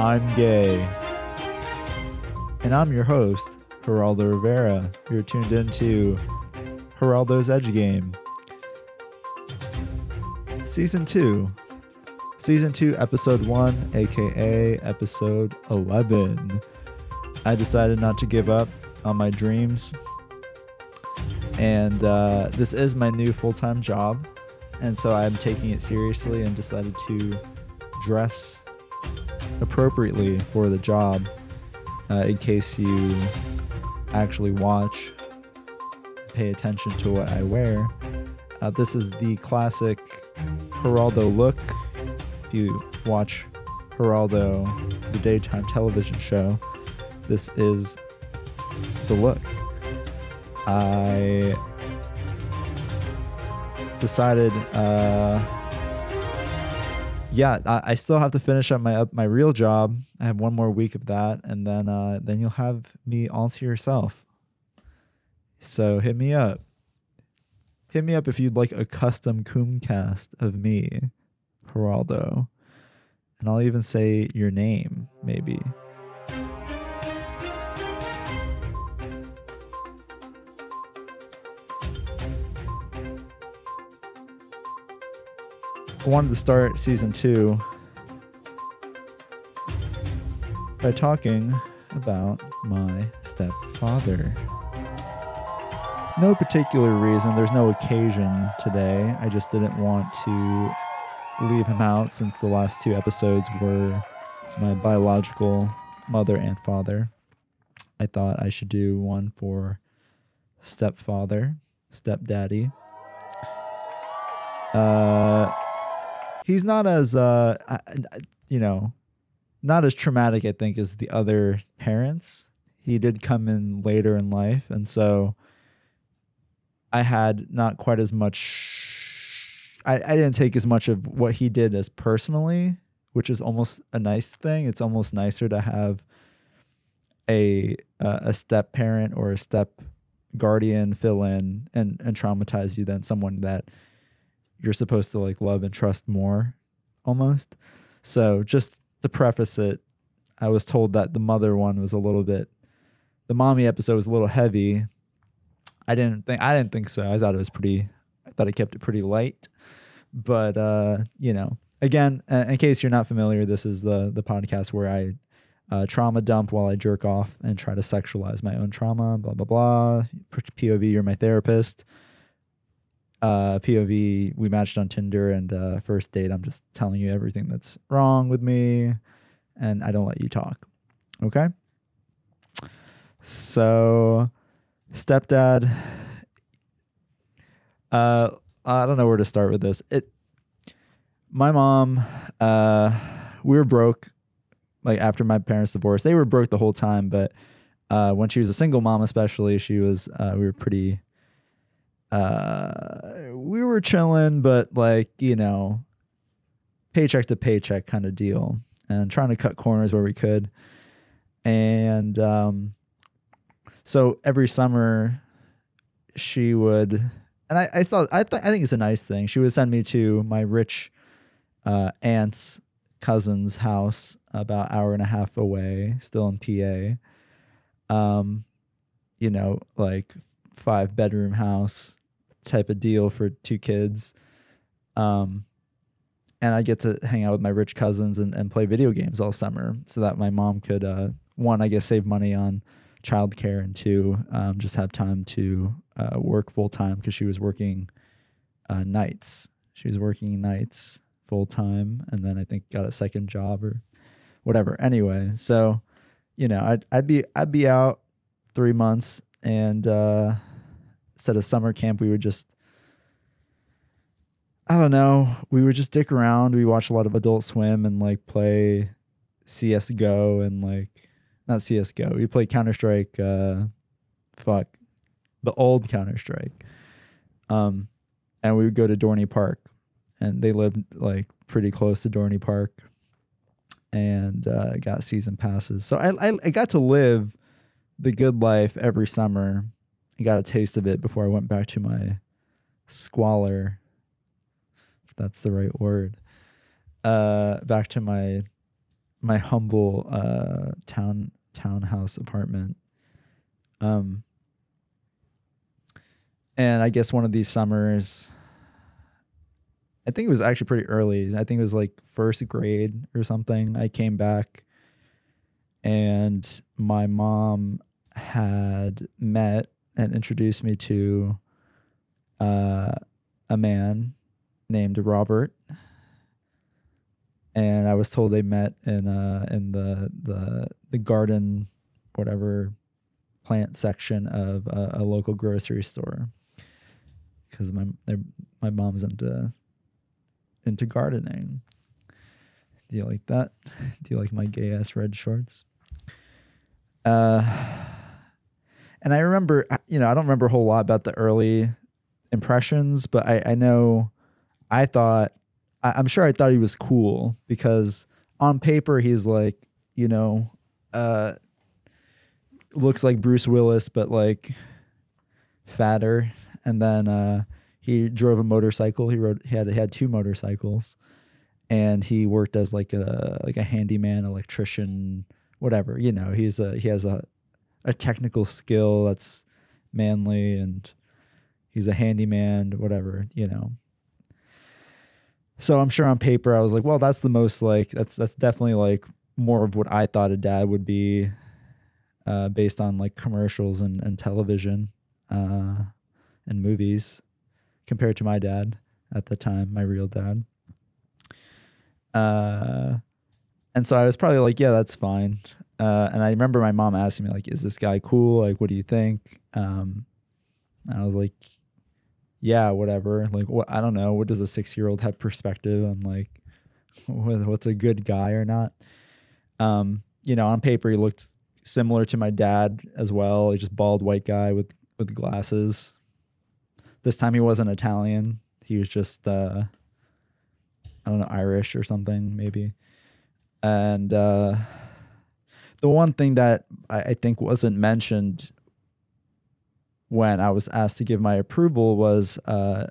I'm gay. And I'm your host, Geraldo Rivera. You're tuned into Geraldo's Edge Game. Season 2. Season 2, Episode 1, aka Episode 11. I decided not to give up on my dreams. And uh, this is my new full time job. And so I'm taking it seriously and decided to dress appropriately for the job uh, in case you actually watch, pay attention to what I wear. Uh, this is the classic Geraldo look. If you watch Geraldo, the daytime television show, this is the look. I decided, uh, yeah, I, I still have to finish up my uh, my real job. I have one more week of that, and then uh, then you'll have me all to yourself. So hit me up. Hit me up if you'd like a custom Coomcast of me, Geraldo, and I'll even say your name, maybe. Wanted to start season two by talking about my stepfather. No particular reason, there's no occasion today. I just didn't want to leave him out since the last two episodes were my biological mother and father. I thought I should do one for stepfather, stepdaddy. Uh, he's not as uh you know not as traumatic i think as the other parents. He did come in later in life and so i had not quite as much i, I didn't take as much of what he did as personally which is almost a nice thing. It's almost nicer to have a uh, a step parent or a step guardian fill in and and traumatize you than someone that you're supposed to like love and trust more almost. So just to preface it, I was told that the mother one was a little bit the mommy episode was a little heavy. I didn't think I didn't think so. I thought it was pretty I thought I kept it pretty light. But uh, you know, again, in case you're not familiar, this is the the podcast where I uh, trauma dump while I jerk off and try to sexualize my own trauma, blah blah blah. POV, you're my therapist uh, POV, we matched on Tinder and uh, first date, I'm just telling you everything that's wrong with me and I don't let you talk. Okay? So, stepdad, uh, I don't know where to start with this. It, my mom, uh, we were broke like after my parents divorced. They were broke the whole time, but uh, when she was a single mom, especially, she was, uh, we were pretty uh, we were chilling, but like, you know, paycheck to paycheck kind of deal and trying to cut corners where we could. And um, so every summer she would, and I, I saw, I, th- I think it's a nice thing. She would send me to my rich uh, aunt's cousin's house about hour and a half away, still in PA. Um, you know, like five bedroom house, type of deal for two kids. Um, and I get to hang out with my rich cousins and, and play video games all summer so that my mom could, uh, one, I guess, save money on childcare, and two, um, just have time to uh, work full time because she was working uh, nights. She was working nights full time, and then I think got a second job or whatever. Anyway, so you know, I'd I'd be I'd be out three months, and uh, instead of summer camp, we would just I don't know, we would just dick around. We watch a lot of Adult Swim and like play CS:GO and like not CS:GO. We play Counter Strike. Uh, fuck, the old Counter Strike. Um, and we would go to Dorney Park, and they lived like pretty close to Dorney Park, and uh, got season passes. So I, I I got to live the good life every summer got a taste of it before I went back to my squalor, if that's the right word. Uh, back to my my humble uh town townhouse apartment. Um and I guess one of these summers I think it was actually pretty early. I think it was like first grade or something. I came back and my mom had met and introduced me to uh, a man named Robert, and I was told they met in uh, in the the the garden, whatever plant section of a, a local grocery store, because my my mom's into into gardening. Do you like that? Do you like my gay ass red shorts? Uh, and I remember, uh, you know, I don't remember a whole lot about the early impressions, but I, I know I thought, I, I'm sure I thought he was cool because on paper he's like, you know, uh, looks like Bruce Willis, but like fatter. And then uh, he drove a motorcycle. He rode. He had he had two motorcycles, and he worked as like a like a handyman, electrician, whatever. You know, he's a he has a a technical skill that's manly, and he's a handyman, whatever. You know. So I'm sure on paper I was like, well, that's the most like that's that's definitely like more of what I thought a dad would be, uh, based on like commercials and and television, uh, and movies, compared to my dad at the time, my real dad. Uh, and so I was probably like, yeah, that's fine. Uh, and I remember my mom asking me like, "Is this guy cool? Like, what do you think?" Um, and I was like, "Yeah, whatever." Like, what I don't know. What does a six year old have perspective on like what's a good guy or not? Um, you know, on paper he looked similar to my dad as well. He's just bald white guy with with glasses. This time he wasn't Italian. He was just uh, I don't know Irish or something maybe. And uh, the one thing that I, I think wasn't mentioned when I was asked to give my approval was, uh,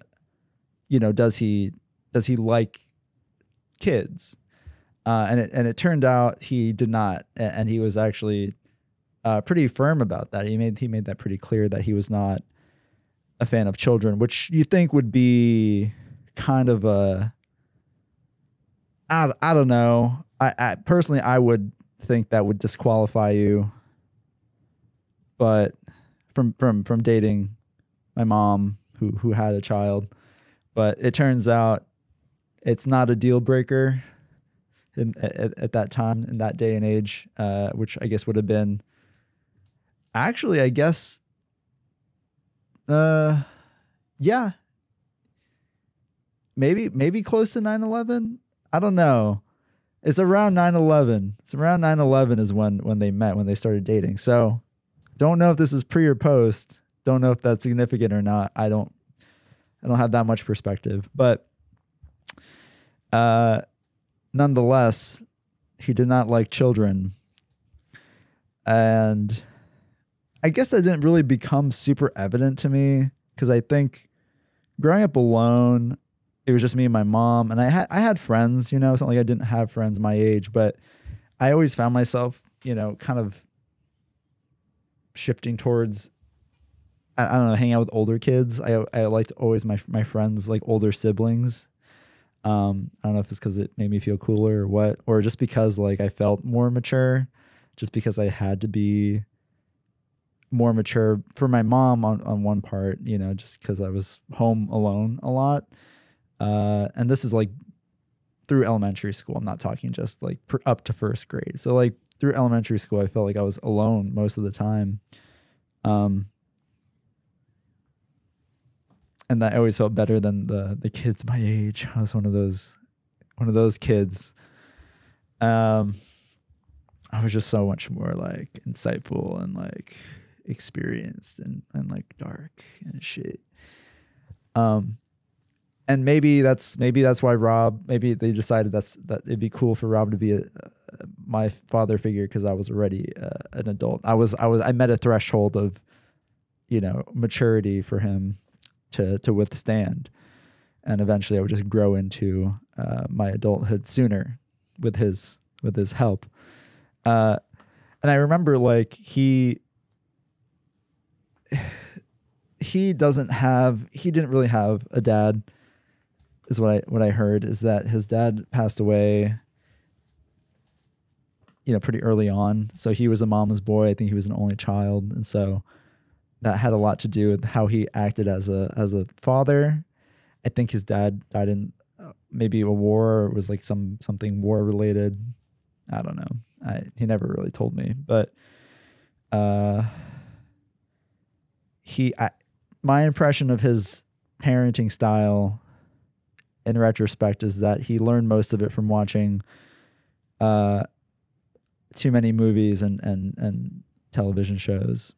you know, does he does he like kids? Uh, and it and it turned out he did not, and he was actually uh, pretty firm about that. He made he made that pretty clear that he was not a fan of children, which you think would be kind of a I, I don't know. I, I personally I would think that would disqualify you. But from from from dating my mom who who had a child, but it turns out it's not a deal breaker in, at, at that time in that day and age, uh, which I guess would have been actually I guess uh yeah. Maybe maybe close to 9-11 i don't know it's around 9-11 it's around 9-11 is when when they met when they started dating. So don't know if this is pre or post. Don't know if that's significant or not. I don't i don't have that much perspective. But uh nonetheless he did not like children. And i guess that didn't really become super evident to me because i think growing up alone it was just me and my mom and I had I had friends, you know, it's not like I didn't have friends my age, but I always found myself, you know, kind of shifting towards I, I don't know, hanging out with older kids. I I liked always my my friends like older siblings. Um, I don't know if it's because it made me feel cooler or what, or just because like I felt more mature, just because I had to be more mature for my mom on, on one part, you know, just because I was home alone a lot. Uh, and this is like through elementary school. I'm not talking just like pr- up to first grade. So like through elementary school, I felt like I was alone most of the time. Um, and that always felt better than the the kids my age. I was one of those one of those kids. Um, I was just so much more like insightful and like experienced and and like dark and shit. Um, and maybe that's maybe that's why Rob maybe they decided that's that it'd be cool for Rob to be a, uh, my father figure because I was already uh, an adult. I was I was I met a threshold of you know maturity for him to to withstand, and eventually I would just grow into uh, my adulthood sooner with his with his help. Uh, and I remember like he he doesn't have he didn't really have a dad is what I what I heard is that his dad passed away you know pretty early on. So he was a mama's boy. I think he was an only child. And so that had a lot to do with how he acted as a as a father. I think his dad died in uh, maybe a war or was like some something war related. I don't know. I, he never really told me. But uh he I, my impression of his parenting style in retrospect is that he learned most of it from watching uh, too many movies and, and, and television shows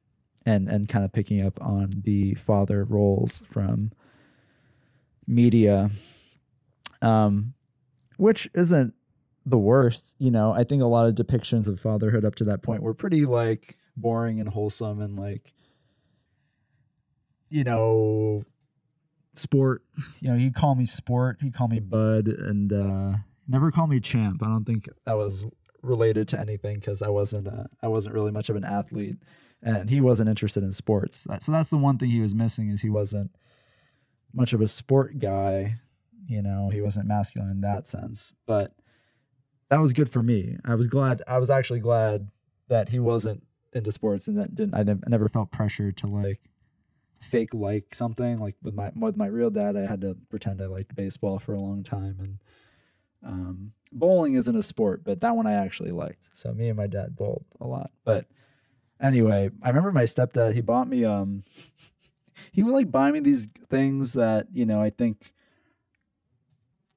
and, and kind of picking up on the father roles from media, um, which isn't the worst. You know, I think a lot of depictions of fatherhood up to that point were pretty like boring and wholesome and like you know, sport. You know, he'd call me sport. He'd call me bud, and uh, never call me champ. I don't think that was related to anything because I wasn't. Uh, I wasn't really much of an athlete, and he wasn't interested in sports. So that's the one thing he was missing is he wasn't much of a sport guy. You know, he wasn't masculine in that sense, but that was good for me. I was glad. I was actually glad that he wasn't into sports and that didn't. I never felt pressure to like fake like something. Like with my with my real dad, I had to pretend I liked baseball for a long time, and um, bowling isn't a sport, but that one I actually liked. So me and my dad bowled a lot. But anyway, I remember my stepdad. He bought me um, he would like buy me these things that you know I think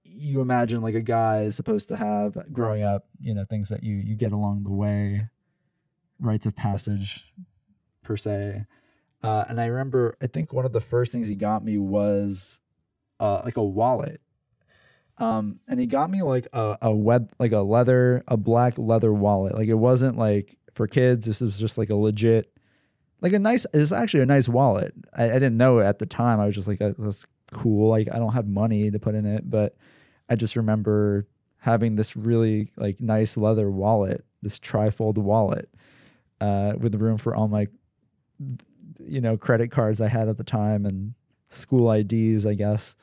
you imagine like a guy is supposed to have growing up. You know things that you you get along the way, rites of passage, per se. Uh, and I remember, I think one of the first things he got me was uh, like a wallet. Um, and he got me like a, a web, like a leather, a black leather wallet. Like it wasn't like for kids. This was just like a legit, like a nice. It was actually a nice wallet. I, I didn't know at the time. I was just like, that's cool. Like I don't have money to put in it, but I just remember having this really like nice leather wallet, this trifold wallet, uh, with the room for all my you know credit cards I had at the time and school IDs, I guess.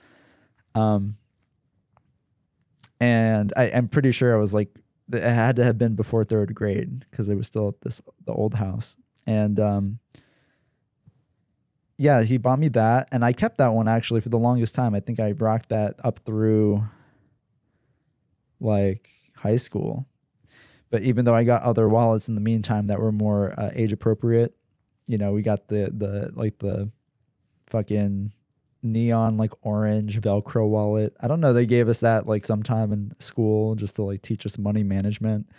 Um, and I, am pretty sure I was like it had to have been before third grade because it was still at this the old house. And um, yeah, he bought me that, and I kept that one actually for the longest time. I think I rocked that up through like high school. But even though I got other wallets in the meantime that were more uh, age appropriate, you know, we got the the like the fucking neon like orange velcro wallet. I don't know they gave us that like sometime in school just to like teach us money management.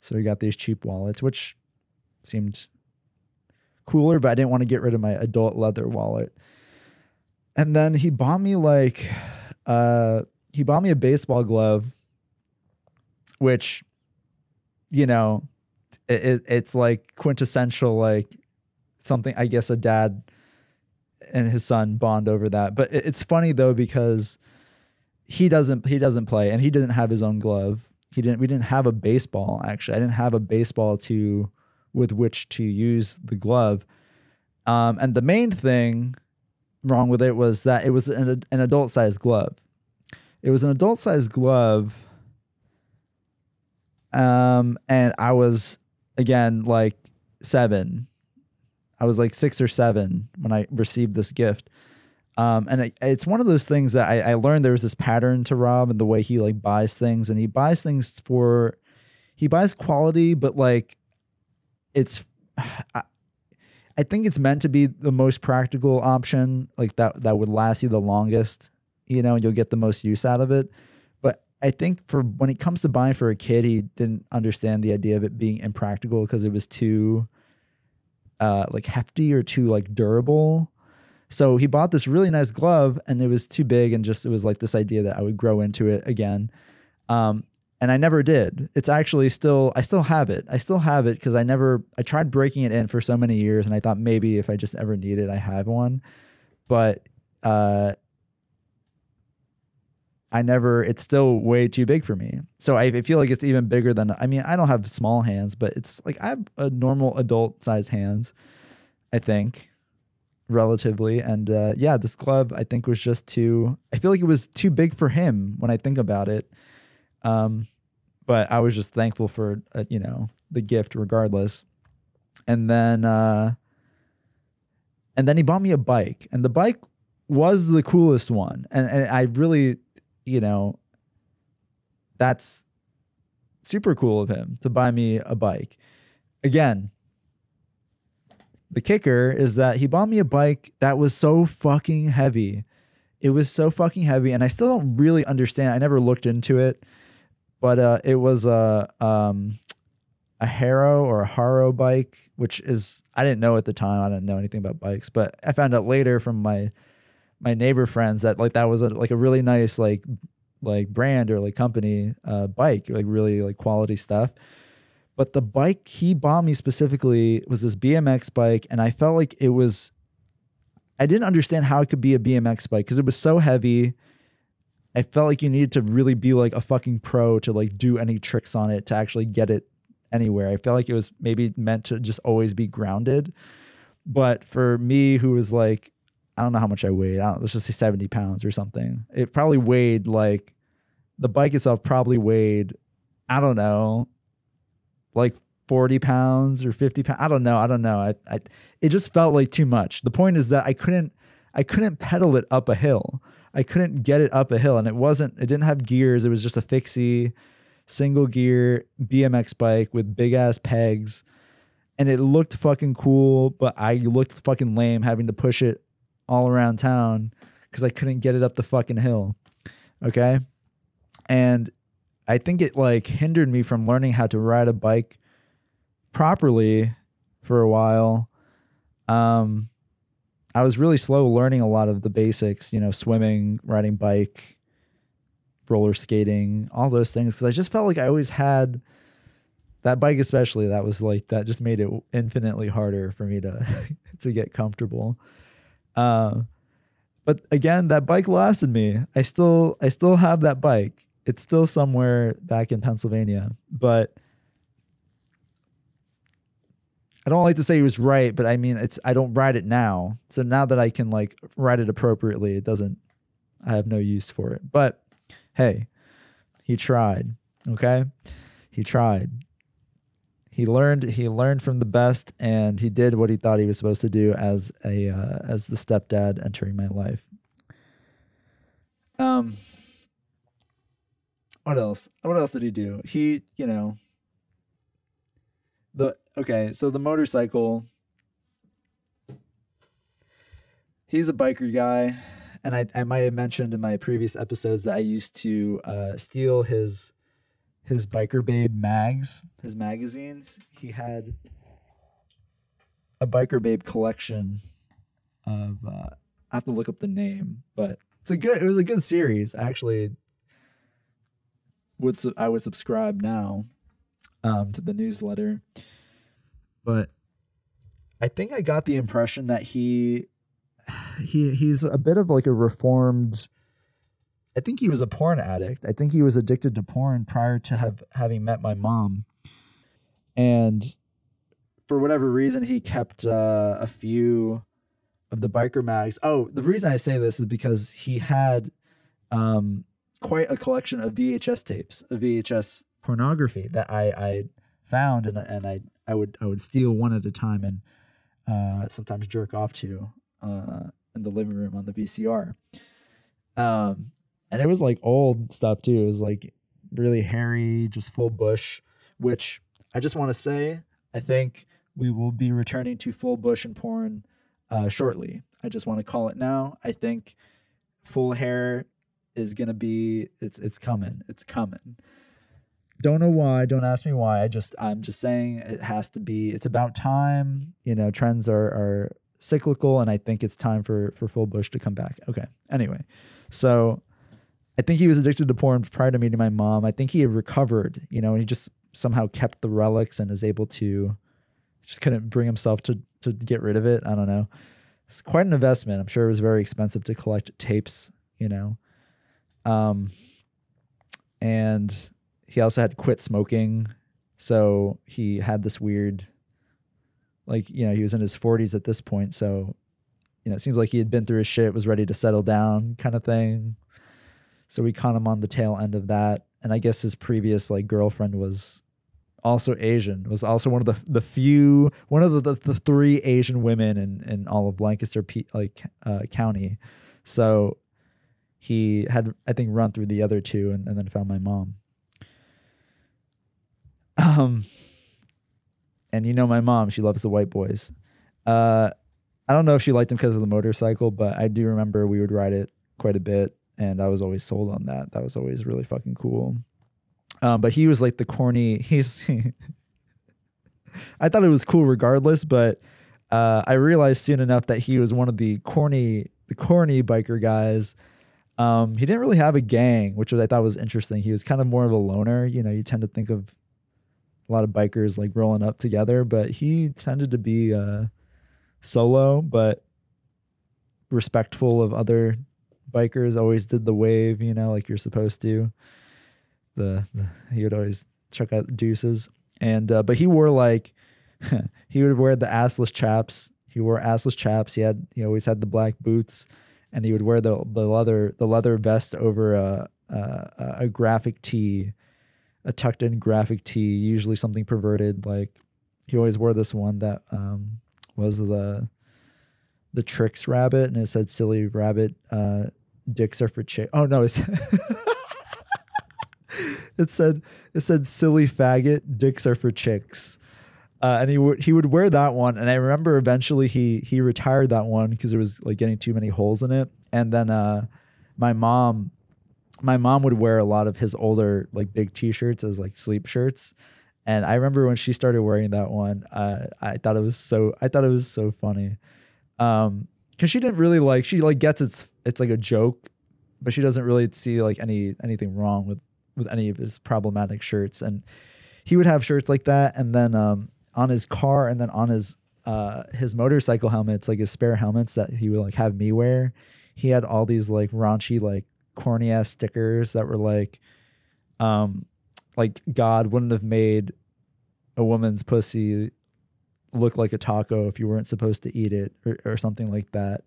So we got these cheap wallets which seemed cooler but i didn't want to get rid of my adult leather wallet. And then he bought me like uh he bought me a baseball glove which you know it, it, it's like quintessential like something I guess a dad and his son bond over that. But it's funny though because he doesn't he doesn't play and he didn't have his own glove. He didn't we didn't have a baseball actually. I didn't have a baseball to with which to use the glove. Um, and the main thing wrong with it was that it was an, an adult sized glove. It was an adult sized glove. Um, and I was again like seven I was like six or seven when I received this gift. Um, and it, it's one of those things that I, I learned there was this pattern to Rob and the way he like buys things, and he buys things for, he buys quality, but like, it's, I, I think it's meant to be the most practical option, like that that would last you the longest. You know, you'll get the most use out of it. But I think for when it comes to buying for a kid, he didn't understand the idea of it being impractical because it was too uh, like hefty or too like durable. So he bought this really nice glove and it was too big and just it was like this idea that I would grow into it again. Um, and I never did. It's actually still I still have it. I still have it because I never I tried breaking it in for so many years and I thought maybe if I just ever need it I have one. But uh I never, it's still way too big for me. So I, I feel like it's even bigger than, I mean, I don't have small hands, but it's like I have a normal adult size hands, I think, relatively. And uh, yeah, this glove I think was just too, I feel like it was too big for him when I think about it. Um, but I was just thankful for, uh, you know, the gift regardless. And then, uh, and then he bought me a bike and the bike was the coolest one. And, and I really, you know, that's super cool of him to buy me a bike. Again, the kicker is that he bought me a bike that was so fucking heavy. It was so fucking heavy, and I still don't really understand. I never looked into it, but uh, it was a um, a Haro or a Haro bike, which is I didn't know at the time. I didn't know anything about bikes, but I found out later from my my neighbor friends that like that was a, like a really nice like like brand or like company uh, bike, like really like quality stuff. But the bike he bought me specifically was this BMX bike, and I felt like it was. I didn't understand how it could be a BMX bike because it was so heavy. I felt like you needed to really be like a fucking pro to like do any tricks on it to actually get it anywhere. I felt like it was maybe meant to just always be grounded. But for me, who was like I don't know how much I weighed. I let's just say 70 pounds or something. It probably weighed like the bike itself probably weighed, I don't know, like 40 pounds or 50 pounds. I don't know. I don't know. I, I, it just felt like too much. The point is that I couldn't, I couldn't pedal it up a hill. I couldn't get it up a hill and it wasn't, it didn't have gears. It was just a fixie single gear BMX bike with big ass pegs. And it looked fucking cool, but I looked fucking lame having to push it all around town because I couldn't get it up the fucking hill. Okay. And I think it like hindered me from learning how to ride a bike properly for a while. Um, I was really slow learning a lot of the basics, you know, swimming, riding bike, roller skating, all those things. Cause I just felt like I always had that bike, especially that was like, that just made it infinitely harder for me to, to get comfortable. Uh, but again, that bike lasted me. I still I still have that bike. It's still somewhere back in Pennsylvania, but I don't like to say he was right, but I mean it's I don't ride it now. So now that I can like ride it appropriately, it doesn't I have no use for it. But hey, he tried. Okay? He tried he learned he learned from the best and he did what he thought he was supposed to do as a uh, as the stepdad entering my life. Um what else? What else did he do? He you know the okay so the motorcycle he's a biker guy and I, I might have mentioned in my previous episodes that i used to uh, steal his his biker babe mags, his magazines. He had a biker babe collection of uh, I have to look up the name, but it's a good it was a good series. Actually would I would subscribe now um, to the newsletter. But I think I got the impression that he he he's a bit of like a reformed I think he was a porn addict. I think he was addicted to porn prior to have having met my mom. And for whatever reason, he kept uh, a few of the biker mags. Oh, the reason I say this is because he had um, quite a collection of VHS tapes, of VHS pornography that I, I found, and and I I would I would steal one at a time and uh, sometimes jerk off to uh, in the living room on the VCR. Um, and it was like old stuff too. It was like really hairy, just full bush. Which I just want to say, I think we will be returning to full bush and porn uh, shortly. I just want to call it now. I think full hair is gonna be it's it's coming. It's coming. Don't know why. Don't ask me why. I just I'm just saying it has to be. It's about time. You know, trends are are cyclical, and I think it's time for for full bush to come back. Okay. Anyway, so I think he was addicted to porn prior to meeting my mom. I think he had recovered, you know, and he just somehow kept the relics and is able to just couldn't bring himself to to get rid of it. I don't know. It's quite an investment. I'm sure it was very expensive to collect tapes, you know. Um, and he also had quit smoking. So he had this weird, like, you know, he was in his 40s at this point. So, you know, it seems like he had been through his shit, was ready to settle down kind of thing. So we caught him on the tail end of that. And I guess his previous like girlfriend was also Asian, was also one of the the few, one of the, the, the three Asian women in, in all of Lancaster like uh, County. So he had, I think, run through the other two and, and then found my mom. Um, and you know my mom, she loves the white boys. Uh, I don't know if she liked him because of the motorcycle, but I do remember we would ride it quite a bit, and I was always sold on that. That was always really fucking cool. Um, but he was like the corny. He's. I thought it was cool regardless, but uh, I realized soon enough that he was one of the corny, the corny biker guys. Um, he didn't really have a gang, which I thought was interesting. He was kind of more of a loner. You know, you tend to think of a lot of bikers like rolling up together, but he tended to be uh, solo, but respectful of other bikers. Always did the wave, you know, like you're supposed to. The, the he would always check out the deuces, and uh, but he wore like he would wear the assless chaps. He wore assless chaps. He had he always had the black boots, and he would wear the the leather the leather vest over a a, a graphic tee a tucked in graphic tee, usually something perverted. Like he always wore this one that um, was the the Trix rabbit, and it said "silly rabbit, uh, dicks are for chick." Oh no, it's it said it said "silly faggot, dicks are for chicks." Uh, and he would he would wear that one, and I remember eventually he he retired that one because it was like getting too many holes in it. And then uh, my mom my mom would wear a lot of his older like big t-shirts as like sleep shirts and i remember when she started wearing that one uh, i thought it was so i thought it was so funny um because she didn't really like she like gets it's it's like a joke but she doesn't really see like any anything wrong with with any of his problematic shirts and he would have shirts like that and then um on his car and then on his uh his motorcycle helmets like his spare helmets that he would like have me wear he had all these like raunchy like corny ass stickers that were like, um, like God wouldn't have made a woman's pussy look like a taco if you weren't supposed to eat it or, or something like that.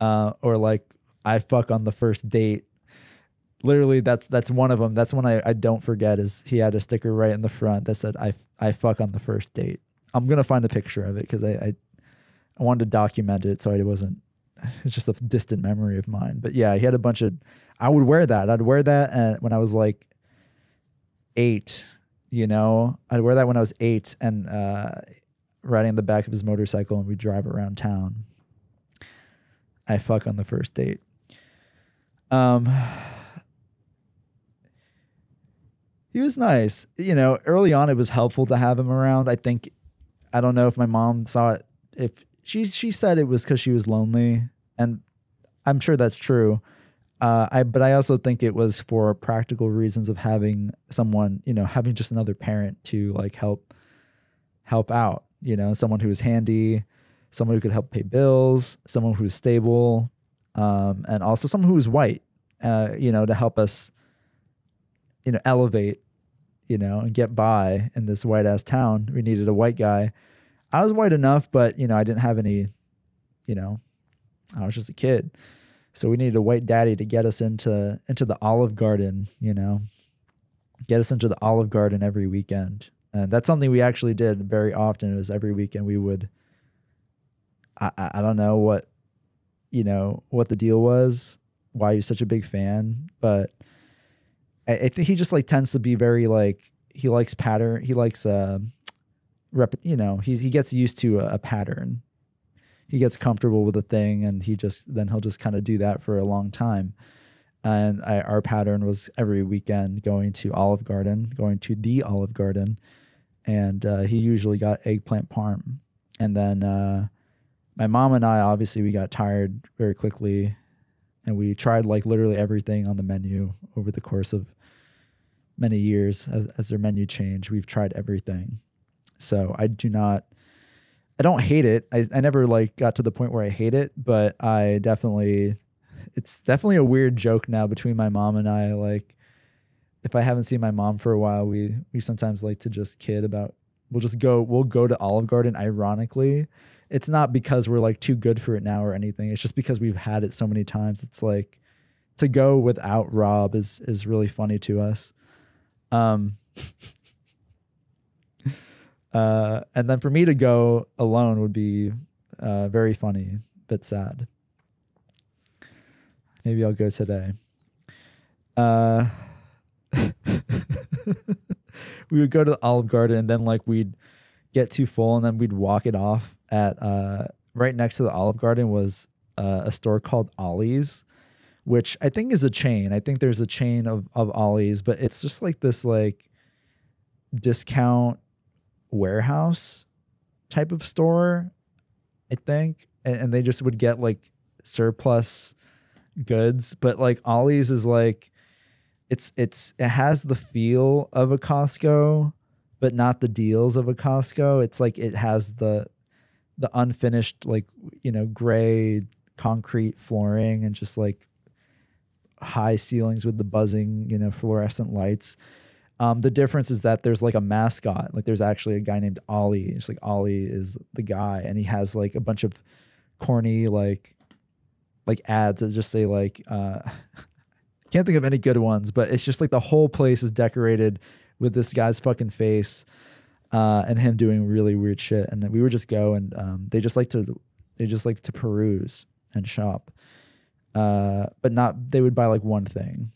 Uh, or like I fuck on the first date. Literally, that's that's one of them. That's one I, I don't forget. Is he had a sticker right in the front that said I I fuck on the first date. I'm gonna find a picture of it because I, I I wanted to document it so I wasn't. It's just a distant memory of mine. But yeah, he had a bunch of I would wear that. I'd wear that when I was like eight. You know, I'd wear that when I was eight and uh, riding on the back of his motorcycle, and we drive around town. I fuck on the first date. Um, he was nice. You know, early on, it was helpful to have him around. I think, I don't know if my mom saw it. If she she said it was because she was lonely, and I'm sure that's true. Uh, I but I also think it was for practical reasons of having someone, you know, having just another parent to like help help out, you know, someone who was handy, someone who could help pay bills, someone who's stable, um, and also someone who was white, uh, you know, to help us, you know, elevate, you know, and get by in this white ass town. We needed a white guy. I was white enough, but you know, I didn't have any, you know, I was just a kid. So we needed a white daddy to get us into into the Olive Garden, you know, get us into the Olive Garden every weekend. And that's something we actually did very often. It was every weekend we would. I I don't know what, you know, what the deal was, why he's such a big fan, but I, I think he just like tends to be very like he likes pattern. He likes uh, rep. You know, he he gets used to a, a pattern he gets comfortable with a thing and he just then he'll just kind of do that for a long time and I, our pattern was every weekend going to olive garden going to the olive garden and uh, he usually got eggplant parm and then uh, my mom and i obviously we got tired very quickly and we tried like literally everything on the menu over the course of many years as, as their menu changed we've tried everything so i do not I don't hate it. I, I never like got to the point where I hate it, but I definitely it's definitely a weird joke now between my mom and I. Like, if I haven't seen my mom for a while, we we sometimes like to just kid about. We'll just go. We'll go to Olive Garden. Ironically, it's not because we're like too good for it now or anything. It's just because we've had it so many times. It's like to go without Rob is is really funny to us. Um. uh, and then for me to go alone would be uh, very funny but sad. Maybe I'll go today. Uh, we would go to the Olive Garden and then like we'd get too full and then we'd walk it off at uh, right next to the Olive Garden was uh, a store called Ollie's, which I think is a chain. I think there's a chain of of Ollie's, but it's just like this like discount warehouse type of store, I think, and, and they just would get like surplus goods, but like Ollie's is like it's it's it has the feel of a Costco, but not the deals of a Costco. It's like it has the the unfinished like you know gray concrete flooring and just like high ceilings with the buzzing you know fluorescent lights. Um, the difference is that there's like a mascot. Like there's actually a guy named Ollie. It's like Ollie is the guy, and he has like a bunch of corny like like ads that just say like uh can't think of any good ones, but it's just like the whole place is decorated with this guy's fucking face uh and him doing really weird shit. And then we would just go and um they just like to they just like to peruse and shop. Uh but not they would buy like one thing.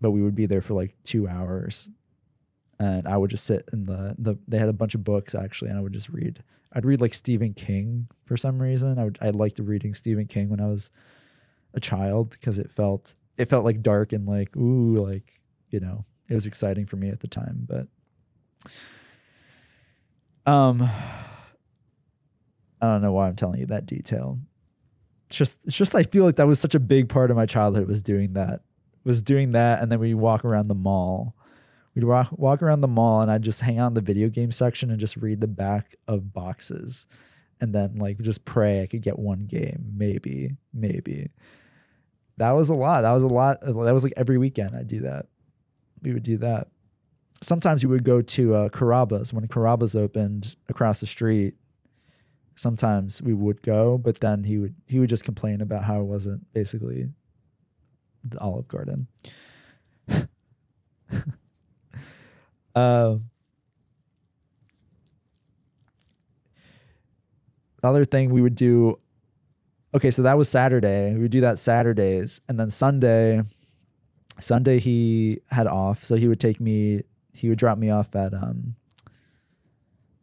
But we would be there for like two hours and I would just sit in the the they had a bunch of books actually and I would just read I'd read like Stephen King for some reason. I would I liked reading Stephen King when I was a child because it felt it felt like dark and like ooh like you know it was exciting for me at the time. But um, I don't know why I'm telling you that detail. It's just it's just I feel like that was such a big part of my childhood was doing that was doing that and then we walk around the mall we'd walk, walk around the mall and I'd just hang out in the video game section and just read the back of boxes and then like just pray I could get one game, maybe, maybe. That was a lot. That was a lot. That was like every weekend I'd do that. We would do that. Sometimes we would go to uh, when Carrabba's opened across the street. Sometimes we would go, but then he would he would just complain about how it wasn't basically the Olive Garden. Um, the other thing we would do, okay, so that was Saturday. We would do that Saturdays, and then Sunday, Sunday he had off, so he would take me. He would drop me off at um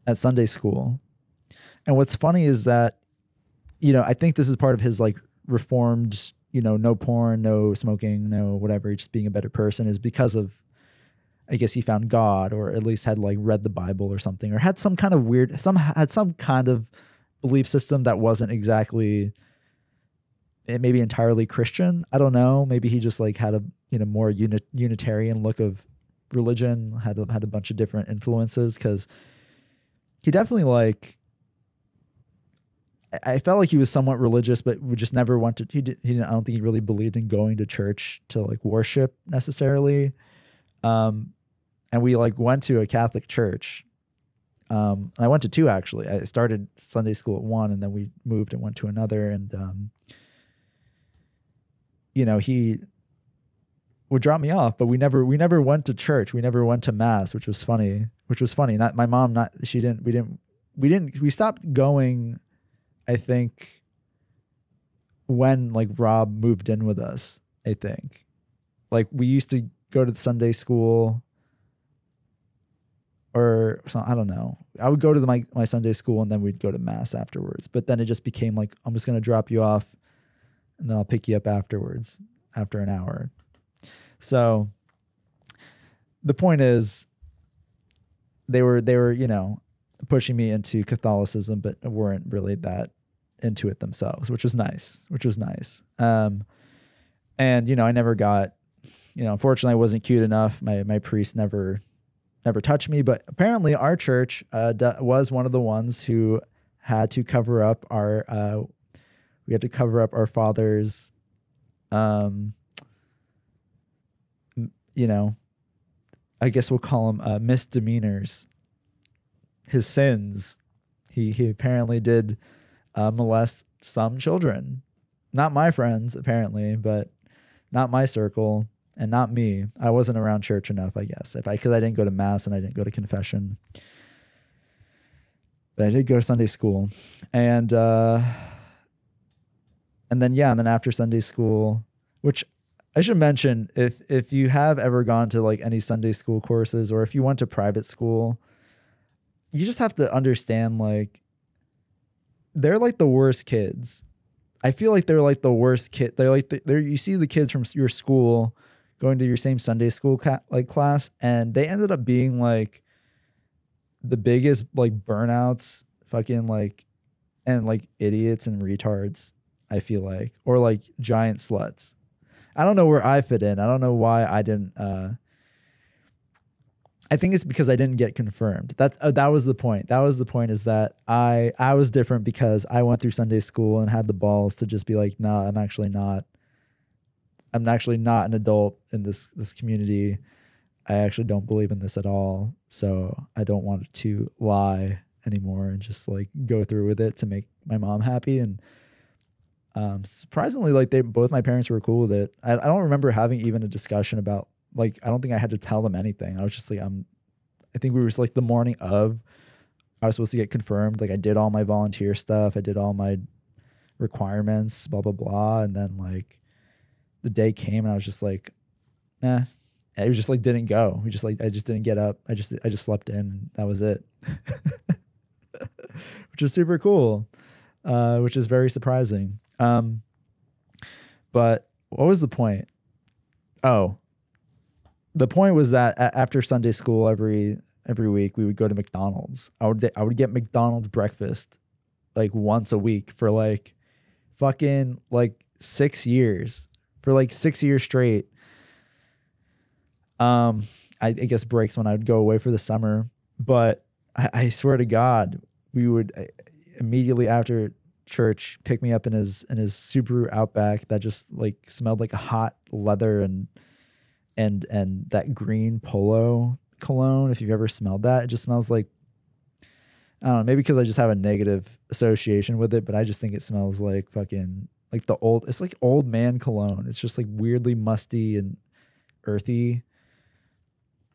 at Sunday school. And what's funny is that, you know, I think this is part of his like reformed, you know, no porn, no smoking, no whatever, just being a better person is because of I guess he found God or at least had like read the Bible or something or had some kind of weird some had some kind of belief system that wasn't exactly eh, maybe entirely Christian. I don't know. Maybe he just like had a you know more unit, unitarian look of religion, had a, had a bunch of different influences cuz he definitely like I felt like he was somewhat religious, but we just never wanted. He did. He didn't. I don't think he really believed in going to church to like worship necessarily. Um, and we like went to a Catholic church. Um, I went to two actually. I started Sunday school at one, and then we moved and went to another. And um, you know, he would drop me off, but we never we never went to church. We never went to mass, which was funny. Which was funny. Not my mom. Not she didn't. We didn't. We didn't. We stopped going. I think when like Rob moved in with us. I think, like we used to go to the Sunday school or so I don't know. I would go to the, my my Sunday school and then we'd go to mass afterwards. But then it just became like I'm just gonna drop you off, and then I'll pick you up afterwards after an hour. So the point is, they were they were you know pushing me into Catholicism, but weren't really that into it themselves, which was nice. Which was nice. Um, and you know I never got, you know, unfortunately I wasn't cute enough. My my priest never never touched me. But apparently, our church uh, d- was one of the ones who had to cover up our. Uh, we had to cover up our father's um, you know, I guess we'll call them uh, misdemeanors, his sins. He he apparently did uh, molest some children, not my friends apparently, but not my circle and not me. I wasn't around church enough, I guess. If I because I didn't go to mass and I didn't go to confession, but I did go to Sunday school, and uh, and then yeah, and then after Sunday school, which I should mention if if you have ever gone to like any Sunday school courses or if you went to private school, you just have to understand like they're like the worst kids. I feel like they're like the worst kid. They're like the, they're you see the kids from your school going to your same Sunday school ca- like class, and they ended up being like the biggest like burnouts, fucking like, and like idiots and retards. I feel like, or like giant sluts. I don't know where I fit in. I don't know why I didn't. Uh, I think it's because I didn't get confirmed. That uh, that was the point. That was the point. Is that I I was different because I went through Sunday school and had the balls to just be like, no, nah, I'm actually not. I'm actually not an adult in this this community. I actually don't believe in this at all. So I don't want to lie anymore and just like go through with it to make my mom happy. And um, surprisingly, like they both my parents were cool with it. I, I don't remember having even a discussion about like I don't think I had to tell them anything. I was just like I'm. I think we were like the morning of. I was supposed to get confirmed. Like I did all my volunteer stuff. I did all my requirements. Blah blah blah. And then like, the day came and I was just like, nah. It was just like didn't go. We just like I just didn't get up. I just I just slept in. that was it. which is super cool. Uh, which is very surprising. Um, but what was the point? Oh, the point was that after Sunday school every every week we would go to McDonald's. I would I would get McDonald's breakfast like once a week for like fucking like 6 years. For like 6 years straight. Um I, I guess breaks when I would go away for the summer, but I, I swear to God, we would uh, immediately after church pick me up in his in his Subaru Outback that just like smelled like a hot leather and and and that green polo cologne. If you've ever smelled that, it just smells like I don't know, maybe because I just have a negative association with it, but I just think it smells like fucking like the old it's like old man cologne. It's just like weirdly musty and earthy.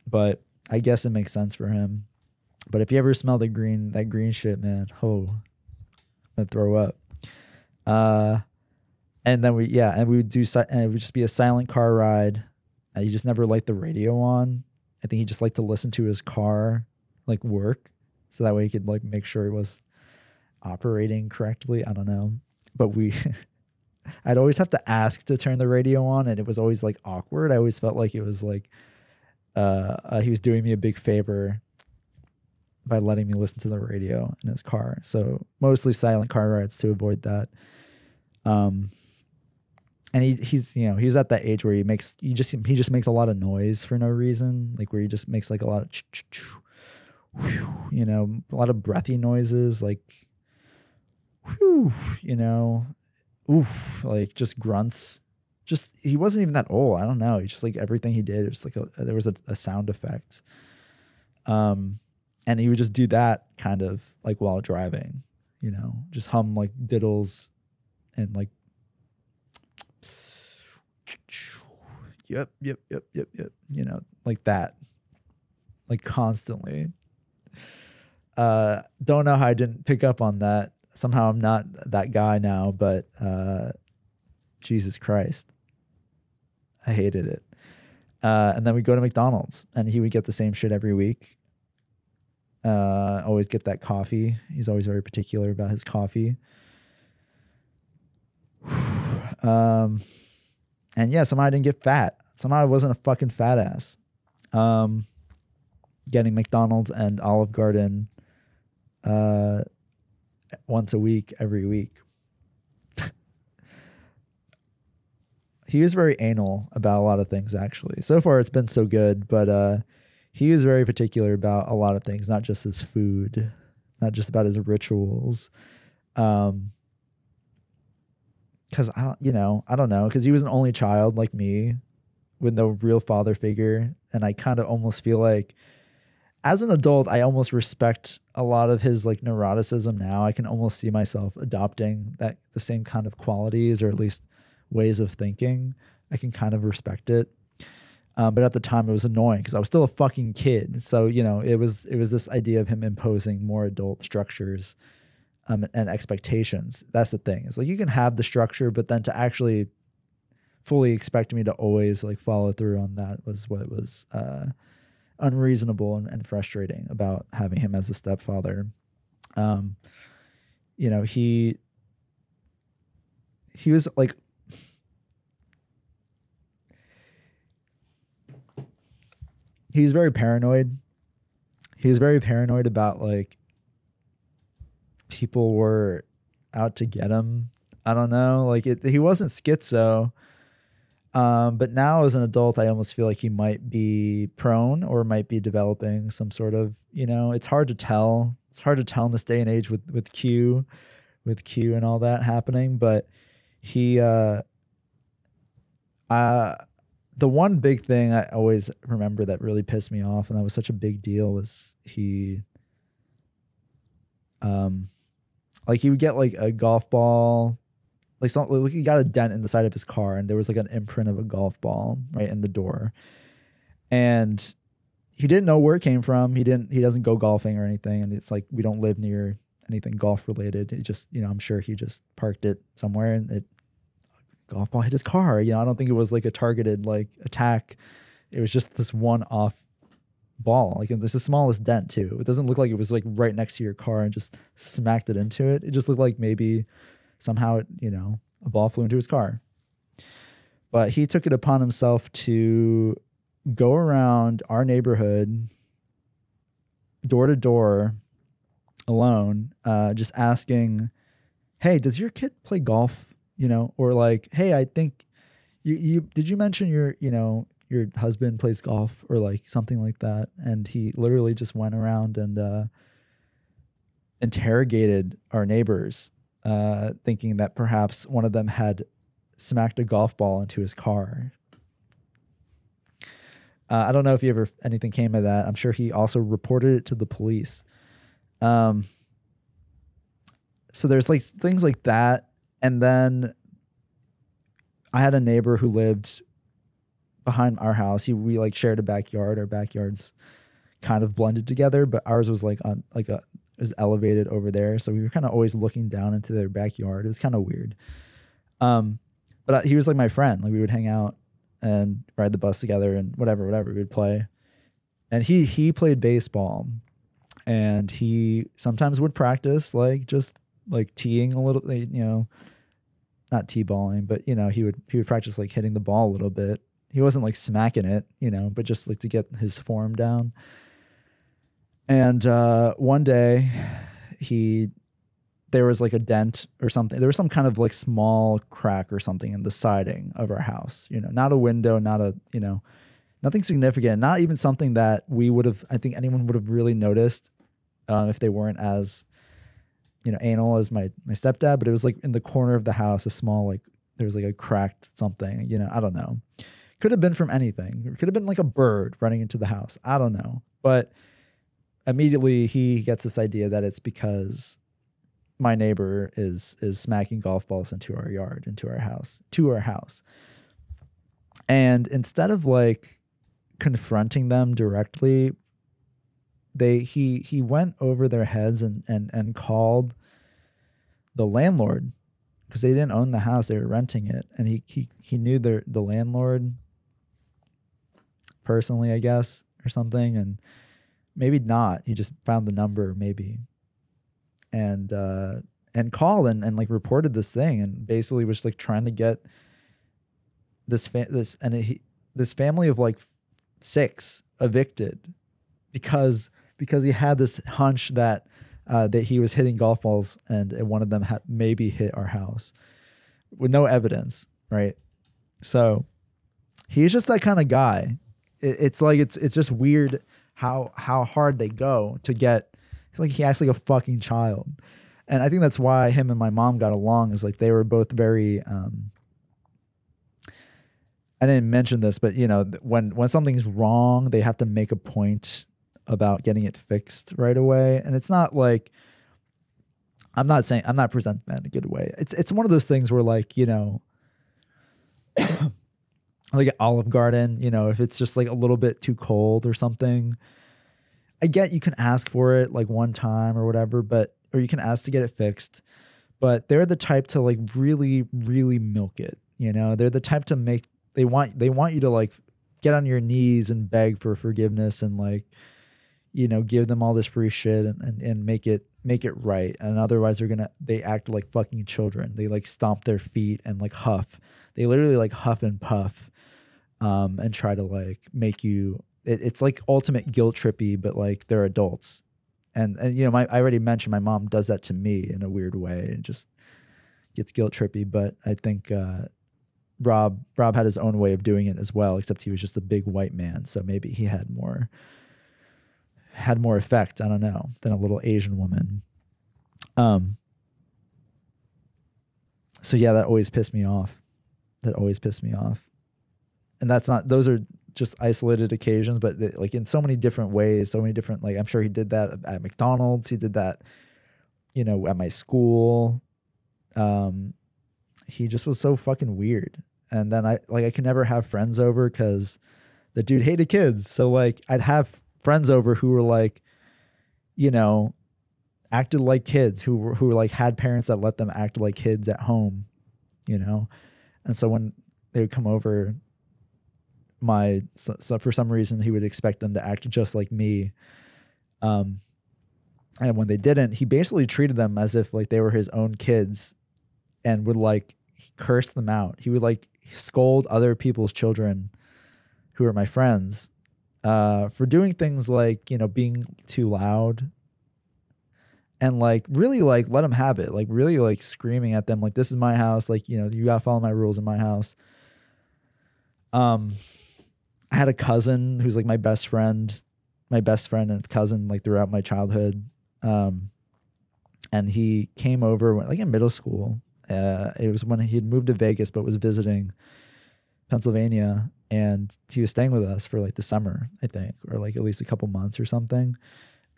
But I guess it makes sense for him. But if you ever smell the green that green shit, man, oh and throw up. Uh, and then we yeah, and we would do and it would just be a silent car ride. And he just never liked the radio on. I think he just liked to listen to his car like work, so that way he could like make sure it was operating correctly. I don't know, but we. I'd always have to ask to turn the radio on, and it was always like awkward. I always felt like it was like uh, uh, he was doing me a big favor by letting me listen to the radio in his car. So mostly silent car rides to avoid that. Um, and he he's you know he's at that age where he makes he just he just makes a lot of noise for no reason, like where he just makes like a lot of you know a lot of breathy noises, like you know, oof, like just grunts. Just he wasn't even that old. I don't know. He just like everything he did, it was like a, there was a, a sound effect. Um, and he would just do that kind of like while driving, you know, just hum like diddles and like yep, yep, yep, yep, yep, you know, like that. Like constantly. Uh don't know how I didn't pick up on that. Somehow I'm not that guy now, but uh Jesus Christ. I hated it. Uh, and then we go to McDonald's and he would get the same shit every week uh, always get that coffee. He's always very particular about his coffee. um, and yeah, somehow I didn't get fat. Somehow I wasn't a fucking fat ass. Um, getting McDonald's and Olive Garden uh, once a week, every week. he was very anal about a lot of things, actually. So far, it's been so good, but uh, he was very particular about a lot of things, not just his food, not just about his rituals. Um, because I don't, you know, I don't know, because he was an only child like me, with no real father figure, and I kind of almost feel like, as an adult, I almost respect a lot of his like neuroticism now. I can almost see myself adopting that the same kind of qualities or at least ways of thinking. I can kind of respect it. Um, but at the time, it was annoying because I was still a fucking kid. So you know, it was it was this idea of him imposing more adult structures um, and expectations. That's the thing. It's like you can have the structure, but then to actually fully expect me to always like follow through on that was what was uh, unreasonable and, and, frustrating about having him as a stepfather. Um, you know, he he was like he was very paranoid. He was very paranoid about like people were out to get him. I don't know. Like it, he wasn't schizo. Um, but now as an adult, I almost feel like he might be prone or might be developing some sort of, you know, it's hard to tell. It's hard to tell in this day and age with, with Q, with Q and all that happening. But he, uh, uh, the one big thing I always remember that really pissed me off, and that was such a big deal, was he, um, like he would get like a golf ball, like some like he got a dent in the side of his car, and there was like an imprint of a golf ball right in the door, and he didn't know where it came from. He didn't. He doesn't go golfing or anything, and it's like we don't live near anything golf related. It just you know I'm sure he just parked it somewhere and it golf ball hit his car. You know, I don't think it was like a targeted like attack. It was just this one off ball. Like it's the smallest dent too. It doesn't look like it was like right next to your car and just smacked it into it. It just looked like maybe somehow it, you know, a ball flew into his car. But he took it upon himself to go around our neighborhood door to door alone, uh, just asking, Hey, does your kid play golf you know, or like, hey, I think you you did you mention your you know your husband plays golf or like something like that, and he literally just went around and uh, interrogated our neighbors, uh, thinking that perhaps one of them had smacked a golf ball into his car. Uh, I don't know if you ever anything came of that. I'm sure he also reported it to the police. Um, so there's like things like that and then I had a neighbor who lived behind our house. He, we like shared a backyard. Our backyards kind of blended together, but ours was like on like a was elevated over there, so we were kind of always looking down into their backyard. It was kind of weird. Um, but uh, he was like my friend. Like we would hang out and ride the bus together and whatever, whatever we would play. And he he played baseball, and he sometimes would practice like just like teeing a little, you know, not t-balling, but you know, he would he would practice like hitting the ball a little bit. He wasn't like smacking it, you know, but just like to get his form down. And uh, one day, he there was like a dent or something. There was some kind of like small crack or something in the siding of our house. You know, not a window, not a you know, nothing significant. Not even something that we would have. I think anyone would have really noticed uh, if they weren't as you know anal as my my stepdad, but it was like in the corner of the house, a small like there was like a cracked something. You know, I don't know. Could have been from anything. It could have been like a bird running into the house. I don't know. But immediately he gets this idea that it's because my neighbor is is smacking golf balls into our yard, into our house, to our house. And instead of like confronting them directly, they he he went over their heads and and and called the landlord because they didn't own the house they were renting it. And he he he knew the the landlord personally i guess or something. And maybe not. He just found the number maybe. And uh and called and, and like reported this thing and basically was like trying to get this fa- this and he this family of like six evicted because because he had this hunch that uh, that he was hitting golf balls and one of them had maybe hit our house with no evidence, right? So he's just that kind of guy. It, it's like it's it's just weird how how hard they go to get. Like he acts like a fucking child. and I think that's why him and my mom got along. Is like they were both very. Um, I didn't mention this, but you know, when when something's wrong, they have to make a point about getting it fixed right away, and it's not like. I'm not saying I'm not presenting that in a good way. It's it's one of those things where like you know, like at Olive Garden, you know, if it's just like a little bit too cold or something, I get you can ask for it like one time or whatever, but or you can ask to get it fixed. But they're the type to like really, really milk it. You know, they're the type to make they want they want you to like get on your knees and beg for forgiveness and like you know give them all this free shit and, and, and make it make it right. And otherwise they're gonna they act like fucking children. They like stomp their feet and like huff. They literally like huff and puff um and try to like make you it, it's like ultimate guilt trippy but like they're adults. And and you know my i already mentioned my mom does that to me in a weird way and just gets guilt trippy. But i think uh Rob Rob had his own way of doing it as well, except he was just a big white man, so maybe he had more had more effect, I don't know, than a little Asian woman. Um so yeah, that always pissed me off. That always pissed me off. And that's not those are just isolated occasions, but like in so many different ways, so many different like I'm sure he did that at McDonald's, he did that you know, at my school. Um he just was so fucking weird. And then I like I could never have friends over because the dude hated kids. So like I'd have friends over who were like, you know, acted like kids who were who were like had parents that let them act like kids at home, you know. And so when they would come over, my so, so for some reason he would expect them to act just like me. Um, and when they didn't, he basically treated them as if like they were his own kids and would like curse them out. He would like scold other people's children who are my friends uh, for doing things like, you know, being too loud and like really like let them have it. Like really like screaming at them like this is my house, like, you know, you got to follow my rules in my house. Um I had a cousin who's like my best friend, my best friend and cousin like throughout my childhood. Um and he came over like in middle school uh, it was when he had moved to Vegas, but was visiting Pennsylvania, and he was staying with us for like the summer, I think, or like at least a couple months or something.